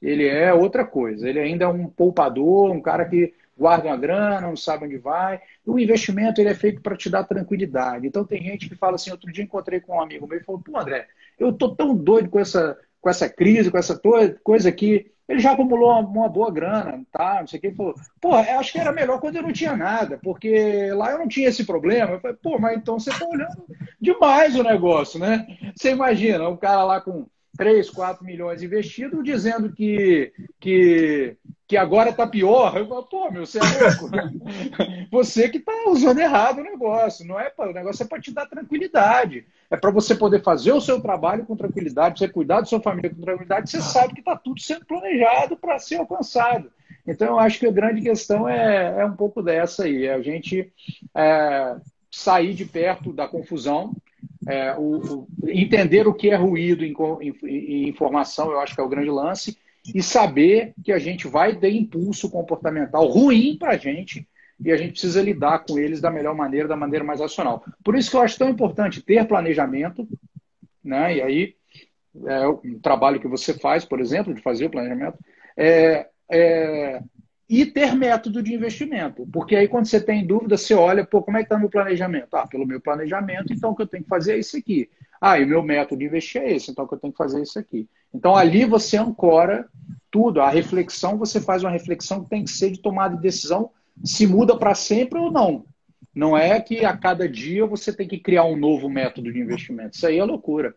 Ele é outra coisa, ele ainda é um poupador, um cara que guarda uma grana, não sabe onde vai. O investimento ele é feito para te dar tranquilidade. Então tem gente que fala assim, outro dia encontrei com um amigo meu e falou, pô André, eu tô tão doido com essa, com essa crise, com essa coisa aqui. Ele já acumulou uma, uma boa grana, tá? Não sei o que. Ele falou, pô, acho que era melhor quando eu não tinha nada, porque lá eu não tinha esse problema. Eu falei, pô, mas então você tá olhando demais o negócio, né? Você imagina, um cara lá com 3, 4 milhões investidos, dizendo que, que, que agora está pior. Eu falo, pô, meu, você é louco. [laughs] você que está usando errado o negócio. Não é pra, o negócio é para te dar tranquilidade. É para você poder fazer o seu trabalho com tranquilidade, você cuidar da sua família com tranquilidade, você sabe que está tudo sendo planejado para ser alcançado. Então, eu acho que a grande questão é, é um pouco dessa aí, é a gente é, sair de perto da confusão, é, o, o, entender o que é ruído em, informação, eu acho que é o grande lance, e saber que a gente vai ter impulso comportamental ruim para a gente e a gente precisa lidar com eles da melhor maneira, da maneira mais racional. Por isso que eu acho tão importante ter planejamento, né? e aí é o trabalho que você faz, por exemplo, de fazer o planejamento, é, é e ter método de investimento. Porque aí, quando você tem dúvida, você olha, pô, como é que está meu planejamento? Ah, pelo meu planejamento, então o que eu tenho que fazer é isso aqui. Ah, e o meu método de investir é esse, então que eu tenho que fazer é isso aqui. Então, ali você ancora tudo. A reflexão, você faz uma reflexão que tem que ser de tomada de decisão se muda para sempre ou não. Não é que a cada dia você tem que criar um novo método de investimento. Isso aí é loucura.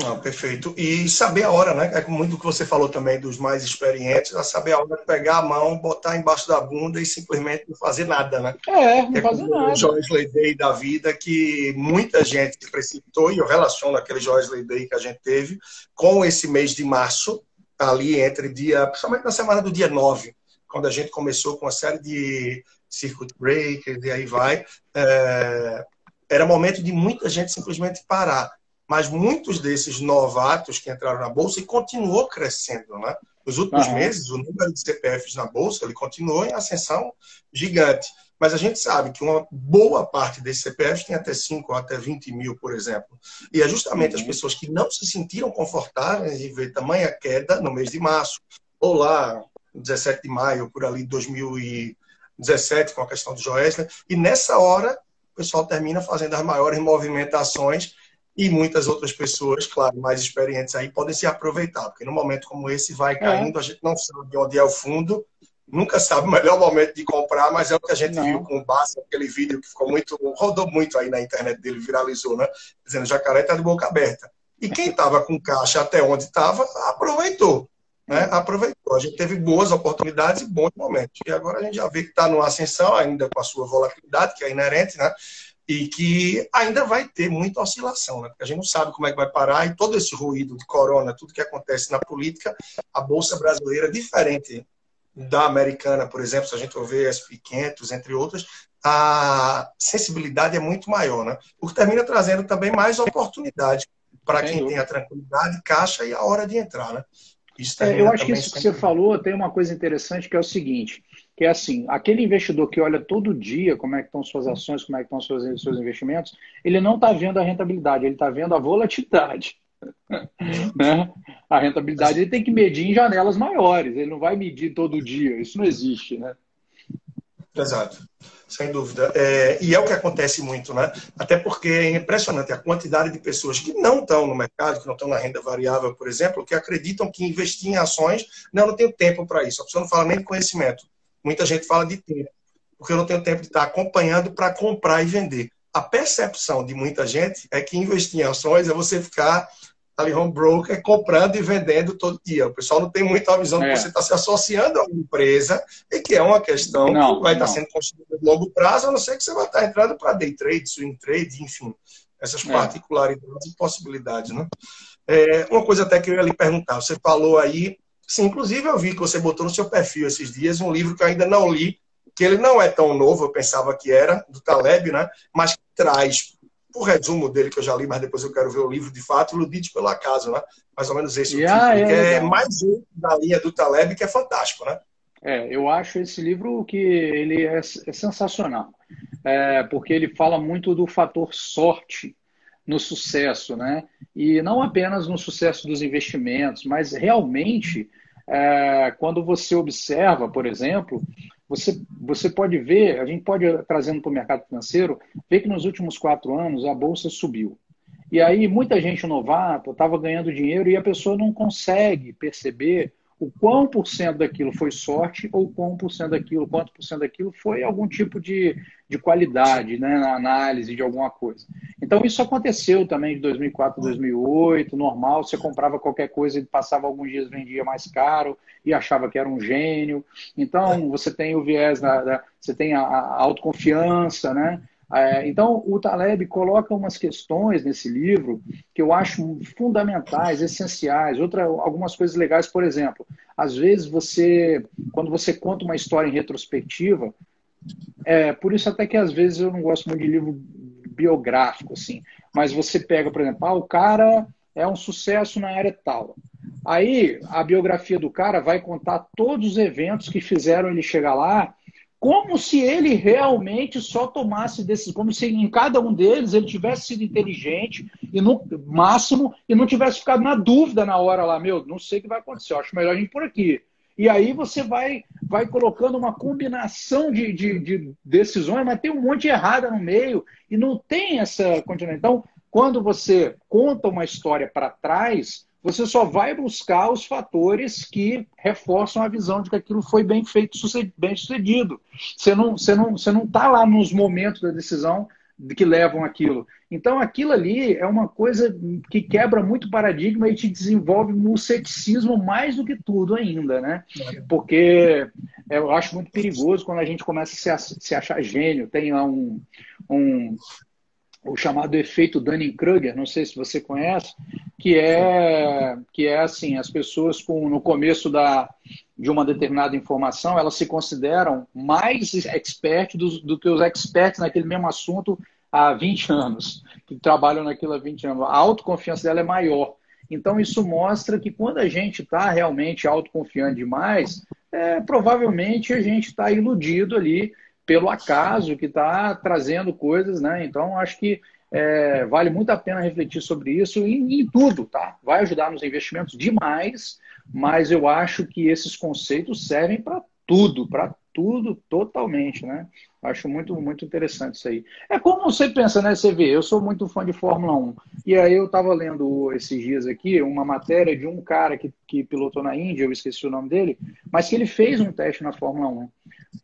Não, perfeito. E saber a hora, né? É muito do que você falou também dos mais experientes, a saber a hora de pegar a mão, botar embaixo da bunda e simplesmente não fazer nada, né? É, não é fazer nada. O Joyce Day da vida, que muita gente se precipitou, e eu relaciono aquele Joyce Day que a gente teve com esse mês de março, ali entre dia, principalmente na semana do dia 9, quando a gente começou com uma série de circuit breakers e aí vai. É, era momento de muita gente simplesmente parar mas muitos desses novatos que entraram na bolsa e continuou crescendo, né? Nos últimos uhum. meses, o número de CPFs na bolsa ele continuou em ascensão gigante. Mas a gente sabe que uma boa parte desses CPFs tem até 5 ou até 20 mil, por exemplo. E é justamente uhum. as pessoas que não se sentiram confortáveis em ver tamanha queda no mês de março, ou lá, 17 de maio, por ali, 2017, com a questão do Joesley. E nessa hora, o pessoal termina fazendo as maiores movimentações e muitas outras pessoas, claro, mais experientes aí, podem se aproveitar, porque num momento como esse vai é. caindo, é. a gente não sabe onde é o fundo, nunca sabe o melhor momento de comprar, mas é o que a gente não. viu com o Bassa, aquele vídeo que ficou muito, rodou muito aí na internet dele, viralizou, né? Dizendo, jacaré está de boca aberta. E quem estava com caixa até onde estava, aproveitou. Né? Aproveitou. A gente teve boas oportunidades e bons momentos. E agora a gente já vê que está numa ascensão, ainda com a sua volatilidade, que é inerente, né? E que ainda vai ter muita oscilação, né? porque a gente não sabe como é que vai parar e todo esse ruído de corona, tudo que acontece na política, a Bolsa Brasileira, diferente da americana, por exemplo, se a gente for ver SP 500, entre outras, a sensibilidade é muito maior, né? o que termina trazendo também mais oportunidade para quem tem a tranquilidade, caixa e a hora de entrar. Né? É, eu acho que isso que você falou tem uma coisa interessante que é o seguinte, que é assim, aquele investidor que olha todo dia como é que estão suas ações, como é que estão seus, seus investimentos, ele não está vendo a rentabilidade, ele está vendo a volatilidade. [laughs] né? A rentabilidade ele tem que medir em janelas maiores, ele não vai medir todo dia, isso não existe, né? Exato, sem dúvida. É, e é o que acontece muito, né? Até porque é impressionante a quantidade de pessoas que não estão no mercado, que não estão na renda variável, por exemplo, que acreditam que investir em ações, não, não tenho tempo para isso. A pessoa não fala nem de conhecimento. Muita gente fala de tempo, porque eu não tenho tempo de estar acompanhando para comprar e vender. A percepção de muita gente é que investir em ações é você ficar ali home broker comprando e vendendo todo dia. O pessoal não tem muita visão é. que você está se associando a uma empresa e que é uma questão não, que vai não. estar sendo construída a longo prazo, a não ser que você vai estar entrando para day trade, swing trade, enfim, essas é. particularidades e possibilidades. Né? É, uma coisa até que eu ia lhe perguntar, você falou aí Sim, inclusive eu vi que você botou no seu perfil esses dias um livro que eu ainda não li, que ele não é tão novo, eu pensava que era, do Taleb, né? Mas que traz, o resumo dele que eu já li, mas depois eu quero ver o livro de fato, Ludite pelo Acaso, né? Mais ou menos esse yeah, é, que é mais um da linha do Taleb, que é fantástico, né? É, eu acho esse livro que ele é, é sensacional, é, porque ele fala muito do fator sorte no sucesso, né? E não apenas no sucesso dos investimentos, mas realmente é, quando você observa, por exemplo, você, você pode ver, a gente pode, trazendo para o mercado financeiro, ver que nos últimos quatro anos a bolsa subiu. E aí muita gente novato estava ganhando dinheiro e a pessoa não consegue perceber o quão por cento daquilo foi sorte ou quão por cento daquilo, quanto por cento daquilo foi algum tipo de, de qualidade né, na análise de alguma coisa. Então isso aconteceu também de 2004 2008, normal, você comprava qualquer coisa e passava alguns dias vendia mais caro e achava que era um gênio. Então você tem o viés, da, da você tem a, a autoconfiança, né? É, então, o Taleb coloca umas questões nesse livro que eu acho fundamentais, essenciais. Outra, algumas coisas legais, por exemplo, às vezes você, quando você conta uma história em retrospectiva, é, por isso até que às vezes eu não gosto muito de livro biográfico, assim, mas você pega, por exemplo, ah, o cara é um sucesso na área tal. Aí a biografia do cara vai contar todos os eventos que fizeram ele chegar lá como se ele realmente só tomasse decisões, como se em cada um deles ele tivesse sido inteligente e no máximo e não tivesse ficado na dúvida na hora lá, meu, não sei o que vai acontecer, acho melhor a gente por aqui. E aí você vai, vai colocando uma combinação de, de, de decisões, mas tem um monte errada no meio e não tem essa continuidade. Então, quando você conta uma história para trás, você só vai buscar os fatores que reforçam a visão de que aquilo foi bem feito, bem sucedido. Você não está você não, você não tá lá nos momentos da decisão que levam aquilo. Então, aquilo ali é uma coisa que quebra muito paradigma e te desenvolve no ceticismo mais do que tudo ainda, né? Porque eu acho muito perigoso quando a gente começa a se achar gênio. Tem lá um, um o chamado efeito Dunning-Kruger, não sei se você conhece, que é que é assim, as pessoas com no começo da de uma determinada informação, elas se consideram mais expert do, do que os experts naquele mesmo assunto há 20 anos, que trabalham naquilo há 20 anos. A autoconfiança dela é maior. Então, isso mostra que quando a gente está realmente autoconfiante demais, é, provavelmente a gente está iludido ali pelo acaso que está trazendo coisas, né? Então, acho que é, vale muito a pena refletir sobre isso em, tudo, tá? Vai ajudar nos investimentos demais, mas eu acho que esses conceitos servem para tudo, para tudo totalmente, né? Acho muito, muito interessante isso aí. É como você pensa, né? Você vê, eu sou muito fã de Fórmula 1. E aí eu estava lendo esses dias aqui uma matéria de um cara que, que pilotou na Índia, eu esqueci o nome dele, mas que ele fez um teste na Fórmula 1.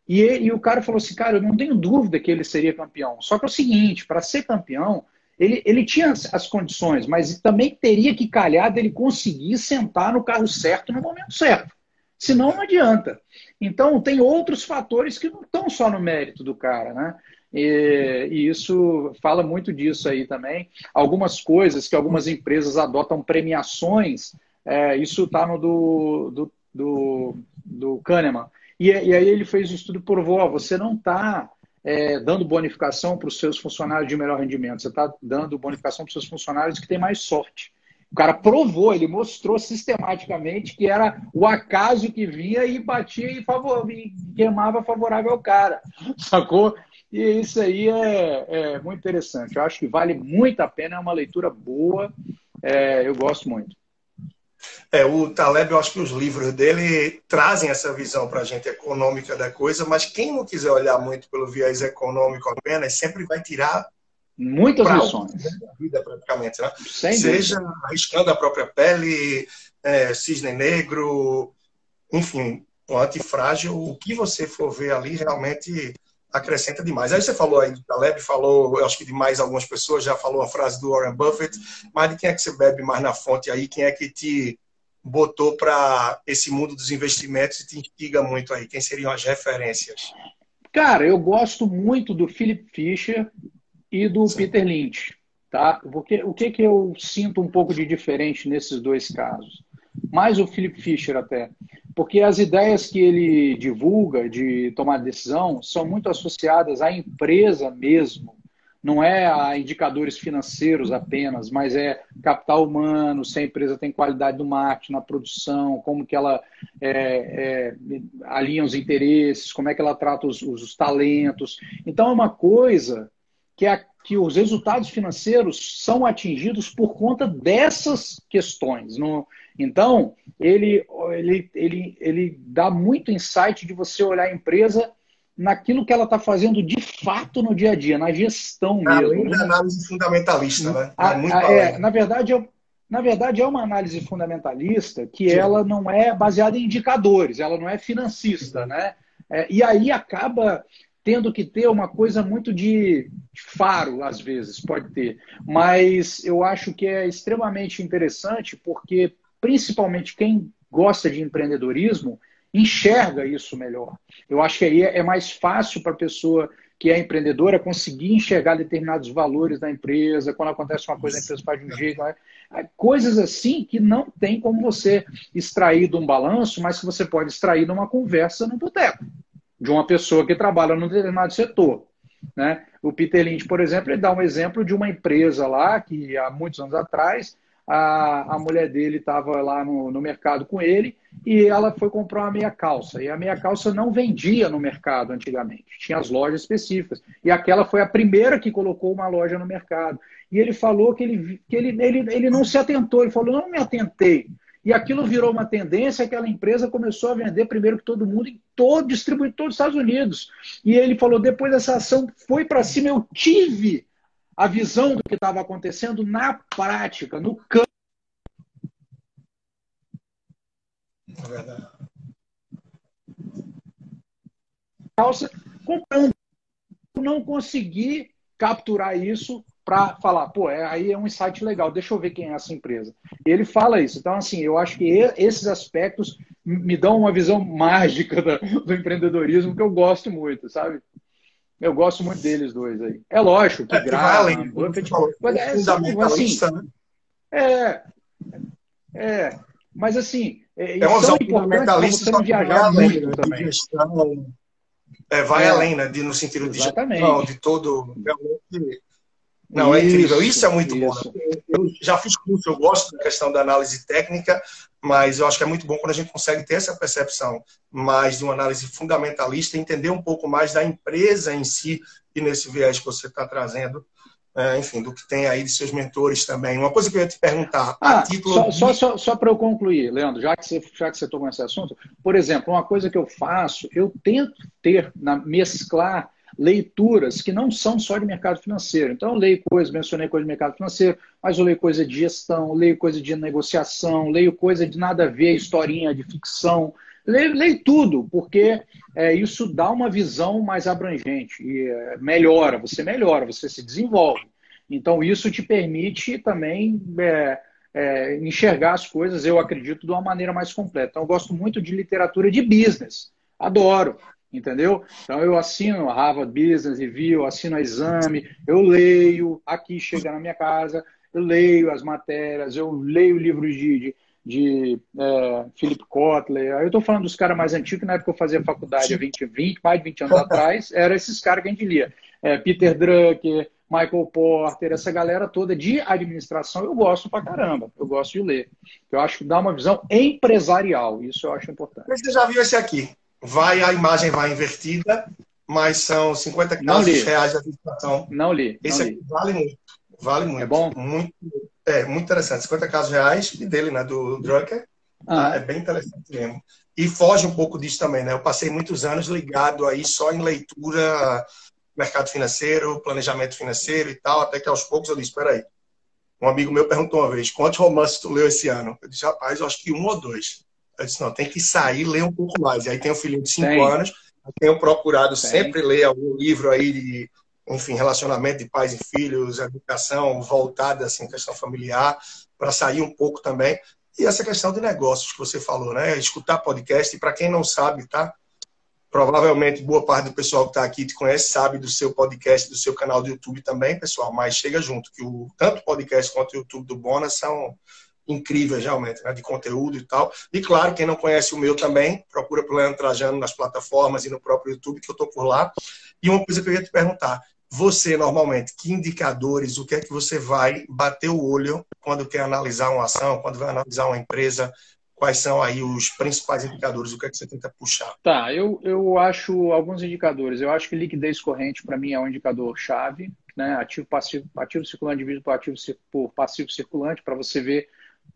E, e o cara falou assim, cara, eu não tenho dúvida que ele seria campeão. Só que é o seguinte, para ser campeão, ele, ele tinha as condições, mas também teria que calhar dele conseguir sentar no carro certo no momento certo. Senão não adianta. Então, tem outros fatores que não estão só no mérito do cara, né? E, e, isso fala muito disso aí também. Algumas coisas que algumas empresas adotam premiações, é, isso está no do, do, do, do Kahneman. E, e, aí ele fez o estudo e provou: ó, você não está é, dando bonificação para os seus funcionários de melhor rendimento, você está dando bonificação para os seus funcionários que têm mais sorte. O cara provou, ele mostrou sistematicamente que era o acaso que vinha e batia e, favor, e queimava favorável ao cara, [laughs] sacou? E isso aí é, é, muito interessante. Eu acho que vale muito a pena, é uma leitura boa, é, eu gosto muito. É, o Taleb, eu acho que os livros dele trazem essa visão para a gente econômica da coisa, mas quem não quiser olhar muito pelo viés econômico apenas, sempre vai tirar Muitas lições. Da vida, praticamente. Né? Seja dúvida. arriscando a própria pele, é, cisne negro, enfim, o antifrágil, o que você for ver ali realmente acrescenta demais. Aí você falou aí do Taleb, falou, eu acho que de mais algumas pessoas, já falou a frase do Warren Buffett, mas de quem é que você bebe mais na fonte aí? Quem é que te botou para esse mundo dos investimentos e te instiga muito aí? Quem seriam as referências? Cara, eu gosto muito do Philip Fisher, e do Sim. Peter Lynch. Tá? Porque, o que, que eu sinto um pouco de diferente nesses dois casos? Mais o Philip Fisher até. Porque as ideias que ele divulga de tomar decisão são muito associadas à empresa mesmo. Não é a indicadores financeiros apenas, mas é capital humano, se a empresa tem qualidade do marketing, na produção, como que ela é, é, alinha os interesses, como é que ela trata os, os talentos. Então é uma coisa que, a, que os resultados financeiros são atingidos por conta dessas questões. No, então, ele, ele, ele, ele dá muito insight de você olhar a empresa naquilo que ela está fazendo de fato no dia a dia, na gestão Além mesmo. da análise fundamentalista, né? A, é a, é, na, verdade, é, na verdade, é uma análise fundamentalista que Sim. ela não é baseada em indicadores, ela não é financista, né? É, e aí acaba tendo que ter uma coisa muito de faro, às vezes, pode ter. Mas eu acho que é extremamente interessante porque, principalmente, quem gosta de empreendedorismo enxerga isso melhor. Eu acho que aí é mais fácil para a pessoa que é empreendedora conseguir enxergar determinados valores da empresa, quando acontece uma coisa, a empresa faz de um jeito. Né? Coisas assim que não tem como você extrair de um balanço, mas que você pode extrair de uma conversa no boteco de uma pessoa que trabalha num determinado setor. Né? O Peter Lynch, por exemplo, ele dá um exemplo de uma empresa lá que há muitos anos atrás a, a mulher dele estava lá no, no mercado com ele e ela foi comprar uma meia calça. E a meia calça não vendia no mercado antigamente, tinha as lojas específicas. E aquela foi a primeira que colocou uma loja no mercado. E ele falou que ele, que ele, ele, ele não se atentou, ele falou: não me atentei. E aquilo virou uma tendência, aquela empresa começou a vender primeiro que todo mundo, em todo, distribuir todos os Estados Unidos. E ele falou, depois dessa ação foi para cima, eu tive a visão do que estava acontecendo na prática, no campo. É verdade. Calça comprando. Não consegui capturar isso para falar, pô, é, aí é um insight legal, deixa eu ver quem é essa empresa. E ele fala isso. Então, assim, eu acho que esses aspectos me dão uma visão [laughs] mágica do, do empreendedorismo que eu gosto muito, sabe? Eu gosto muito deles dois aí. É lógico que é, grava, além, Buffett, mas é, fundamentalista, assim, né? É, é, mas assim, é, é uma visão fundamentalista só viajar além, muito né, também. É, vai é, além, né? De, no sentido de gestão, de todo. Não, isso, é incrível. Isso é muito isso. bom. Eu já fiz curso, eu gosto da questão da análise técnica, mas eu acho que é muito bom quando a gente consegue ter essa percepção mais de uma análise fundamentalista, entender um pouco mais da empresa em si e nesse viés que você está trazendo, é, enfim, do que tem aí de seus mentores também. Uma coisa que eu ia te perguntar, ah, título... Só, só, só, só para eu concluir, Leandro, já que, você, já que você tocou nesse assunto, por exemplo, uma coisa que eu faço, eu tento ter, na, mesclar leituras que não são só de mercado financeiro. Então, eu leio coisas, mencionei coisa de mercado financeiro, mas eu leio coisa de gestão, leio coisa de negociação, leio coisa de nada a ver, historinha de ficção. Leio, leio tudo, porque é, isso dá uma visão mais abrangente e é, melhora, você melhora, você se desenvolve. Então, isso te permite também é, é, enxergar as coisas, eu acredito, de uma maneira mais completa. Então, eu gosto muito de literatura de business, adoro entendeu? Então eu assino a Harvard Business Review, assino a Exame, eu leio, aqui chega na minha casa, eu leio as matérias, eu leio livros de, de, de é, Philip Kotler, eu estou falando dos caras mais antigos, que na época eu fazia faculdade há 20, 20, mais de 20 anos atrás, eram esses caras que a gente lia. É, Peter Drucker, Michael Porter, essa galera toda de administração, eu gosto pra caramba, eu gosto de ler. Eu acho que dá uma visão empresarial, isso eu acho importante. Mas você já viu esse aqui? Vai, a imagem vai invertida, mas são 50 casos reais de administração. Não li. Esse não aqui li. vale muito. Vale muito. É bom? Muito, é, muito interessante. 50 casos reais e dele, né? Do Drucker. Ah. É bem interessante mesmo. E foge um pouco disso também, né? Eu passei muitos anos ligado aí só em leitura, mercado financeiro, planejamento financeiro e tal, até que aos poucos eu disse, espera aí. Um amigo meu perguntou uma vez, quantos romances tu leu esse ano? Eu disse, rapaz, eu acho que um ou dois. Eu disse, não, tem que sair ler um pouco mais. E aí tem um filhinho de cinco anos, tenho procurado tem. sempre ler algum livro aí de, enfim, relacionamento de pais e filhos, educação voltada, assim, questão familiar, para sair um pouco também. E essa questão de negócios que você falou, né? Escutar podcast, e para quem não sabe, tá? Provavelmente boa parte do pessoal que está aqui te conhece, sabe do seu podcast, do seu canal do YouTube também, pessoal, mas chega junto, que o, tanto o podcast quanto o YouTube do Bona são incríveis realmente, né, de conteúdo e tal. E claro, quem não conhece o meu também, procura por Leandro Trajano nas plataformas e no próprio YouTube, que eu estou por lá. E uma coisa que eu ia te perguntar, você normalmente, que indicadores, o que é que você vai bater o olho quando quer analisar uma ação, quando vai analisar uma empresa? Quais são aí os principais indicadores? O que é que você tenta puxar? Tá, eu, eu acho alguns indicadores. Eu acho que liquidez corrente, para mim, é um indicador chave. Né? Ativo, passivo, ativo circulante dividido por ativo por passivo circulante, para você ver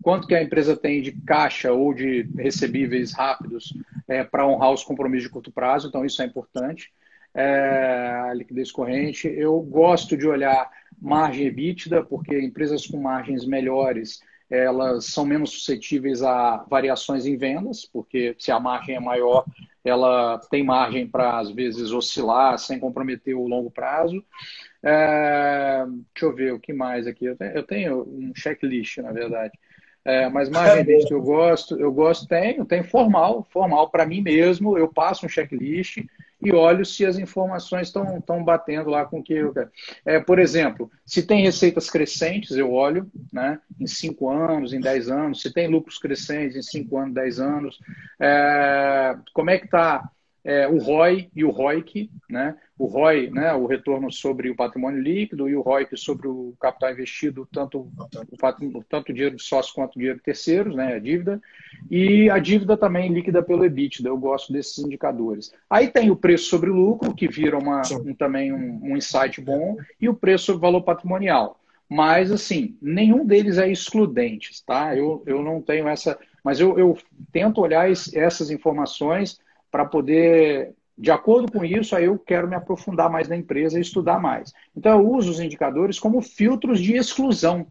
quanto que a empresa tem de caixa ou de recebíveis rápidos é, para honrar os compromissos de curto prazo, então isso é importante. É, liquidez corrente. Eu gosto de olhar margem EBITDA, porque empresas com margens melhores elas são menos suscetíveis a variações em vendas, porque se a margem é maior, ela tem margem para, às vezes, oscilar sem comprometer o longo prazo. É, deixa eu ver o que mais aqui. Eu tenho um checklist, na verdade. É, mas margem que eu gosto, eu gosto, tenho, tenho formal, formal para mim mesmo, eu passo um checklist e olho se as informações estão batendo lá com o que eu quero. É, por exemplo, se tem receitas crescentes, eu olho né, em 5 anos, em 10 anos, se tem lucros crescentes em 5 anos, 10 anos, é, como é que está é, o ROI e o ROIC, né? o ROI, né, o retorno sobre o patrimônio líquido, e o ROIC sobre o capital investido, tanto o, tanto dinheiro de sócio quanto o dinheiro de terceiros, né, a dívida, e a dívida também líquida pelo EBITDA, eu gosto desses indicadores. Aí tem o preço sobre lucro, que vira uma, um, também um, um insight bom, e o preço sobre valor patrimonial. Mas, assim, nenhum deles é excludente, tá? Eu, eu não tenho essa... Mas eu, eu tento olhar essas informações para poder, de acordo com isso, aí eu quero me aprofundar mais na empresa e estudar mais. Então, eu uso os indicadores como filtros de exclusão.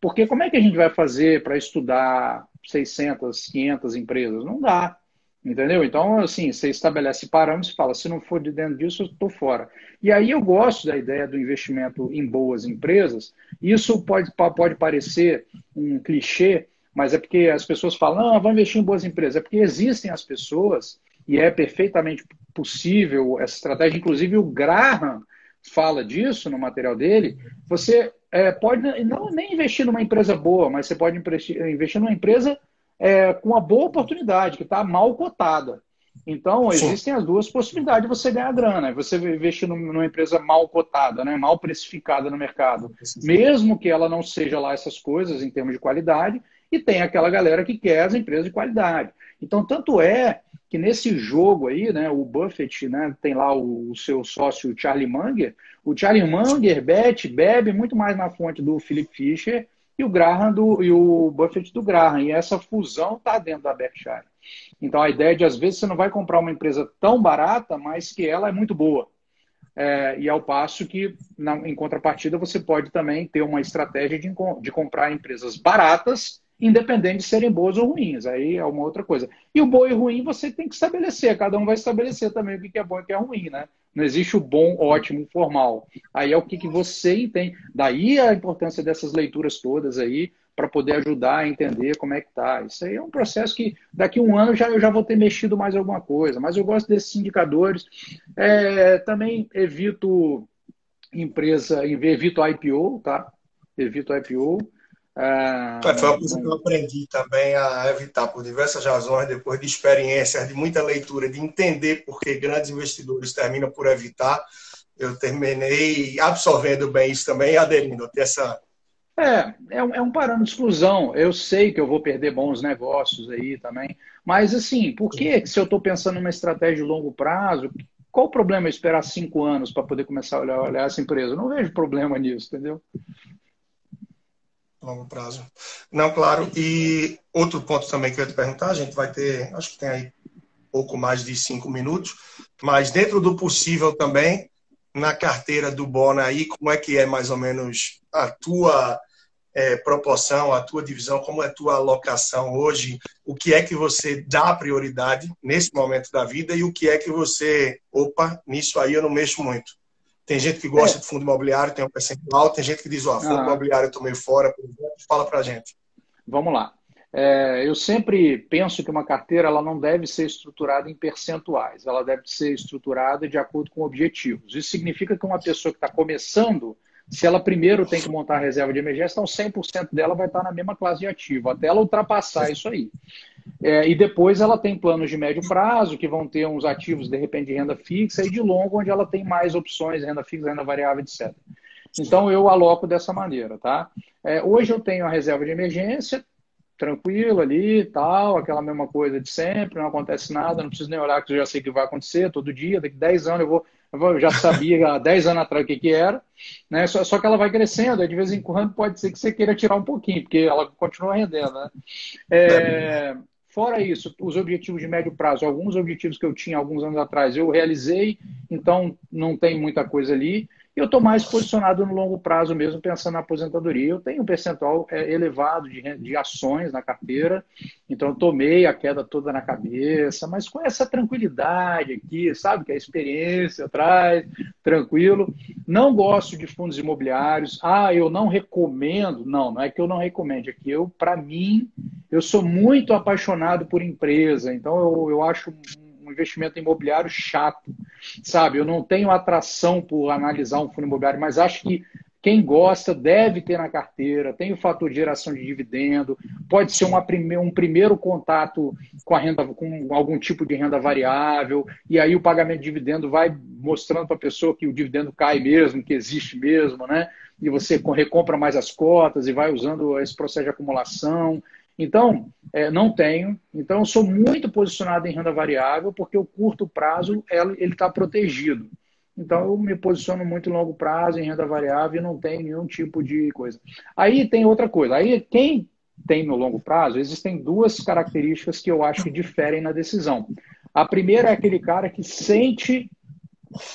Porque como é que a gente vai fazer para estudar 600, 500 empresas? Não dá. Entendeu? Então, assim, você estabelece parâmetros e fala, se não for de dentro disso, eu estou fora. E aí eu gosto da ideia do investimento em boas empresas. Isso pode, pode parecer um clichê, mas é porque as pessoas falam, não, vamos investir em boas empresas. É porque existem as pessoas, e é perfeitamente possível essa estratégia. Inclusive, o Graham fala disso no material dele. Você é, pode não nem investir numa empresa boa, mas você pode investir, investir numa empresa é, com uma boa oportunidade, que está mal cotada. Então, Sim. existem as duas possibilidades de você ganhar grana. Você investir numa empresa mal cotada, né, mal precificada no mercado, mesmo que ela não seja lá essas coisas em termos de qualidade, e tem aquela galera que quer as empresas de qualidade. Então, tanto é que nesse jogo aí, né, o Buffett né, tem lá o, o seu sócio Charlie Munger, o Charlie Munger bebe, bebe muito mais na fonte do Philip Fisher e o Graham do, e o Buffett do Graham. E essa fusão está dentro da Berkshire. Então a ideia é de às vezes você não vai comprar uma empresa tão barata, mas que ela é muito boa. É, e ao passo que, na, em contrapartida, você pode também ter uma estratégia de, de comprar empresas baratas, independente de serem boas ou ruins. Aí é uma outra coisa. E o bom e ruim você tem que estabelecer. Cada um vai estabelecer também o que é bom e o que é ruim, né? Não existe o bom, ótimo, formal. Aí é o que, que você entende. Daí a importância dessas leituras todas aí, para poder ajudar a entender como é que tá. Isso aí é um processo que daqui a um ano já, eu já vou ter mexido mais alguma coisa. Mas eu gosto desses indicadores. É, também evito empresa, evito IPO, tá? Evito IPO. Ah, foi uma coisa que eu aprendi também a evitar por diversas razões, depois de experiências, de muita leitura, de entender por que grandes investidores terminam por evitar. Eu terminei absorvendo bem isso também e aderindo a essa. É, é um, é um parâmetro de exclusão. Eu sei que eu vou perder bons negócios aí também, mas assim, por que se eu estou pensando numa estratégia de longo prazo, qual o problema eu esperar cinco anos para poder começar a olhar, olhar essa empresa? Eu não vejo problema nisso, entendeu? Longo prazo. Não, claro. E outro ponto também que eu ia te perguntar, a gente vai ter, acho que tem aí pouco mais de cinco minutos, mas dentro do possível também, na carteira do Bona aí, como é que é mais ou menos a tua é, proporção, a tua divisão, como é a tua alocação hoje, o que é que você dá prioridade nesse momento da vida e o que é que você, opa, nisso aí eu não mexo muito. Tem gente que gosta é. de fundo imobiliário, tem um percentual, tem gente que diz, ó, fundo ah. imobiliário eu tô meio fora, por exemplo. Fala pra gente. Vamos lá. É, eu sempre penso que uma carteira ela não deve ser estruturada em percentuais, ela deve ser estruturada de acordo com objetivos. Isso significa que uma pessoa que está começando, se ela primeiro tem que montar a reserva de emergência, então 100% dela vai estar na mesma classe de ativo, até ela ultrapassar isso aí. É, e depois ela tem planos de médio prazo, que vão ter uns ativos, de repente, de renda fixa, e de longo, onde ela tem mais opções, renda fixa, renda variável, etc. Então, eu aloco dessa maneira, tá? É, hoje eu tenho a reserva de emergência, tranquilo ali, tal, aquela mesma coisa de sempre, não acontece nada, não preciso nem olhar, que eu já sei que vai acontecer todo dia, daqui 10 anos eu vou, eu já sabia há [laughs] 10 anos atrás o que, que era, né? Só, só, que ela vai crescendo, de vez em quando pode ser que você queira tirar um pouquinho, porque ela continua rendendo, né? É, Fora isso, os objetivos de médio prazo, alguns objetivos que eu tinha alguns anos atrás, eu realizei, então não tem muita coisa ali. Eu estou mais posicionado no longo prazo mesmo, pensando na aposentadoria. Eu tenho um percentual é, elevado de, de ações na carteira, então eu tomei a queda toda na cabeça, mas com essa tranquilidade aqui, sabe, que a experiência traz, tranquilo. Não gosto de fundos imobiliários. Ah, eu não recomendo. Não, não é que eu não recomendo, é que eu, para mim, eu sou muito apaixonado por empresa, então eu, eu acho investimento imobiliário chato, sabe? Eu não tenho atração por analisar um fundo imobiliário, mas acho que quem gosta deve ter na carteira, tem o fator de geração de dividendo, pode ser uma prime um primeiro contato com a renda, com algum tipo de renda variável, e aí o pagamento de dividendo vai mostrando para a pessoa que o dividendo cai mesmo, que existe mesmo, né? E você recompra mais as cotas e vai usando esse processo de acumulação. Então, é, não tenho. Então, eu sou muito posicionado em renda variável, porque o curto prazo ele está protegido. Então, eu me posiciono muito em longo prazo, em renda variável, e não tenho nenhum tipo de coisa. Aí tem outra coisa. Aí, quem tem no longo prazo, existem duas características que eu acho que diferem na decisão. A primeira é aquele cara que sente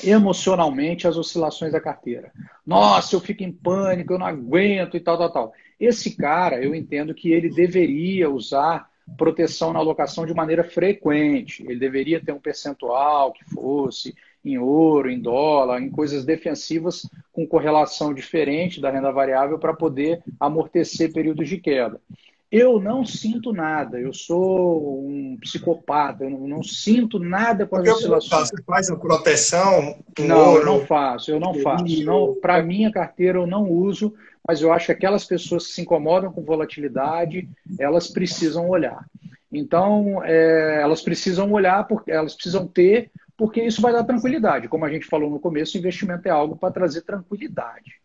emocionalmente as oscilações da carteira. Nossa, eu fico em pânico, eu não aguento e tal, tal, tal. Esse cara, eu entendo que ele deveria usar proteção na alocação de maneira frequente. Ele deveria ter um percentual que fosse em ouro, em dólar, em coisas defensivas com correlação diferente da renda variável para poder amortecer períodos de queda. Eu não sinto nada, eu sou um psicopata, eu não, não sinto nada com as Porque oscilações. Você faz uma proteção? não, ouro, eu não faço, eu não faço. Não, Para minha carteira eu não uso, mas eu acho que aquelas pessoas que se incomodam com volatilidade, elas precisam olhar. Então, é, elas precisam olhar, porque elas precisam ter, porque isso vai dar tranquilidade. Como a gente falou no começo, investimento é algo para trazer tranquilidade.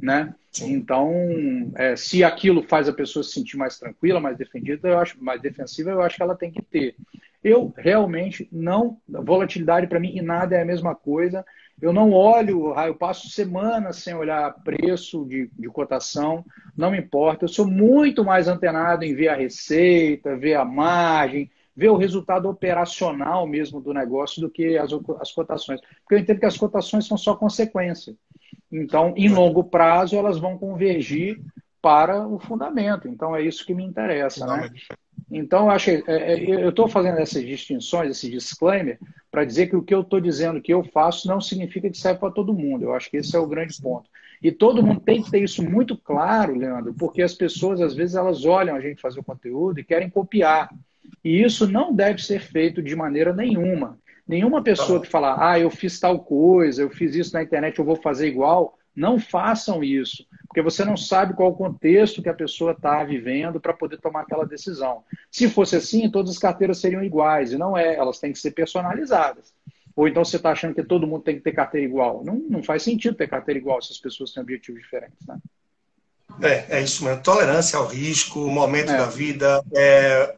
Né? Então, é, se aquilo faz a pessoa se sentir mais tranquila, mais defendida, eu acho, mais defensiva, eu acho que ela tem que ter. Eu realmente não, volatilidade para mim e nada é a mesma coisa. Eu não olho, eu passo semanas sem olhar preço de, de cotação, não me importa. Eu sou muito mais antenado em ver a receita, ver a margem, ver o resultado operacional mesmo do negócio do que as, as cotações. Porque eu entendo que as cotações são só consequência. Então, em longo prazo, elas vão convergir para o fundamento. Então, é isso que me interessa. Né? Então, eu acho, é, é, eu estou fazendo essas distinções, esse disclaimer, para dizer que o que eu estou dizendo que eu faço não significa que serve para todo mundo. Eu acho que esse é o grande ponto. E todo mundo tem que ter isso muito claro, Leandro, porque as pessoas, às vezes, elas olham a gente fazer o conteúdo e querem copiar. E isso não deve ser feito de maneira nenhuma. Nenhuma pessoa que fala, ah, eu fiz tal coisa, eu fiz isso na internet, eu vou fazer igual, não façam isso, porque você não sabe qual o contexto que a pessoa está vivendo para poder tomar aquela decisão. Se fosse assim, todas as carteiras seriam iguais, e não é, elas têm que ser personalizadas. Ou então você está achando que todo mundo tem que ter carteira igual. Não, não faz sentido ter carteira igual se as pessoas têm objetivos diferentes. Né? É, é isso mesmo. Tolerância ao risco, o momento é. da vida, é,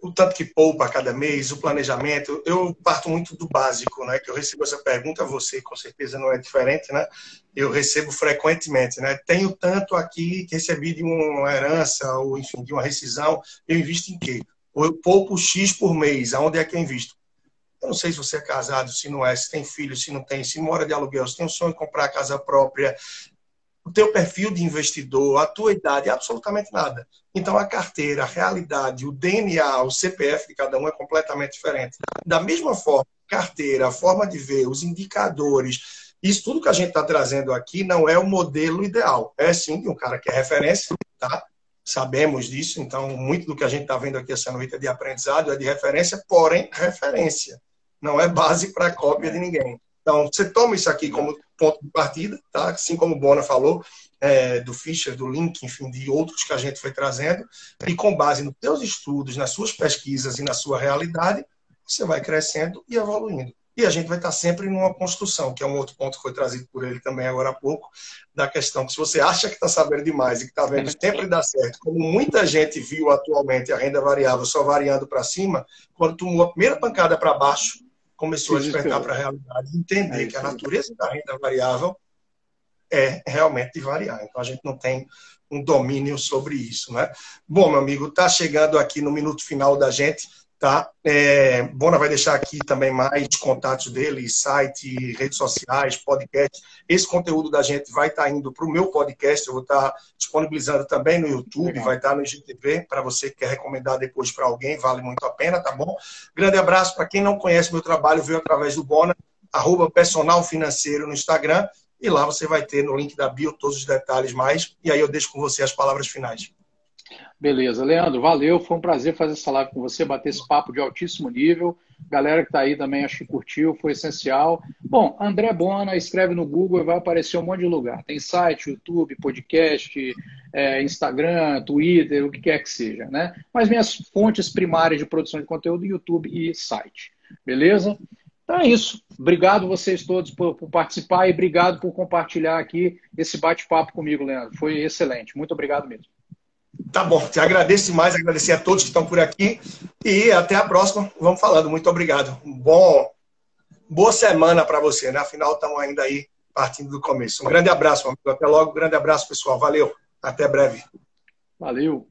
o tanto que poupa a cada mês, o planejamento. Eu parto muito do básico, né? Que eu recebo essa pergunta, você com certeza não é diferente, né? Eu recebo frequentemente, né? Tenho tanto aqui que recebi de uma herança ou, enfim, de uma rescisão, eu invisto em quê? Ou eu poupo X por mês, aonde é que eu invisto? Eu não sei se você é casado, se não é, se tem filho, se não tem, se mora de aluguel, se tem um sonho de comprar a casa própria, o teu perfil de investidor, a tua idade, absolutamente nada. Então a carteira, a realidade, o DNA, o CPF de cada um é completamente diferente. Da mesma forma, carteira, a forma de ver, os indicadores, isso tudo que a gente está trazendo aqui não é o modelo ideal. É sim de um cara que é referência, tá? Sabemos disso, então muito do que a gente está vendo aqui essa noite é de aprendizado, é de referência, porém referência. Não é base para cópia de ninguém. Então, você toma isso aqui como ponto de partida, tá? assim como o Bona falou, é, do Fischer, do Link, enfim, de outros que a gente foi trazendo, e com base nos seus estudos, nas suas pesquisas e na sua realidade, você vai crescendo e evoluindo. E a gente vai estar sempre numa construção, que é um outro ponto que foi trazido por ele também agora há pouco, da questão que se você acha que está sabendo demais e que está vendo sempre dar certo, como muita gente viu atualmente a renda variável só variando para cima, quando tomou a primeira pancada para baixo, começou a despertar para a realidade, entender é que a natureza da renda variável é realmente de variar. Então a gente não tem um domínio sobre isso, né? Bom, meu amigo, está chegando aqui no minuto final da gente. Tá? É, Bona vai deixar aqui também mais contatos dele, site, redes sociais, podcast. Esse conteúdo da gente vai estar tá indo para o meu podcast, eu vou estar tá disponibilizando também no YouTube, Legal. vai estar tá no IGTV, para você que quer recomendar depois para alguém, vale muito a pena, tá bom? Grande abraço para quem não conhece meu trabalho, veio através do Bona, arroba personal financeiro no Instagram, e lá você vai ter no link da bio todos os detalhes mais, e aí eu deixo com você as palavras finais. Beleza, Leandro, valeu. Foi um prazer fazer essa live com você, bater esse papo de altíssimo nível. Galera que está aí também, acho que curtiu, foi essencial. Bom, André Bona, escreve no Google e vai aparecer um monte de lugar. Tem site, YouTube, podcast, é, Instagram, Twitter, o que quer que seja, né? Mas minhas fontes primárias de produção de conteúdo, YouTube e site. Beleza? Então é isso. Obrigado vocês todos por, por participar e obrigado por compartilhar aqui esse bate-papo comigo, Leandro. Foi excelente. Muito obrigado mesmo. Tá bom, te agradeço mais, agradecer a todos que estão por aqui e até a próxima. Vamos falando. Muito obrigado. Bom, boa semana para você, né? Afinal, estamos ainda aí partindo do começo. Um grande abraço, amigo. Até logo. Um grande abraço, pessoal. Valeu. Até breve. Valeu.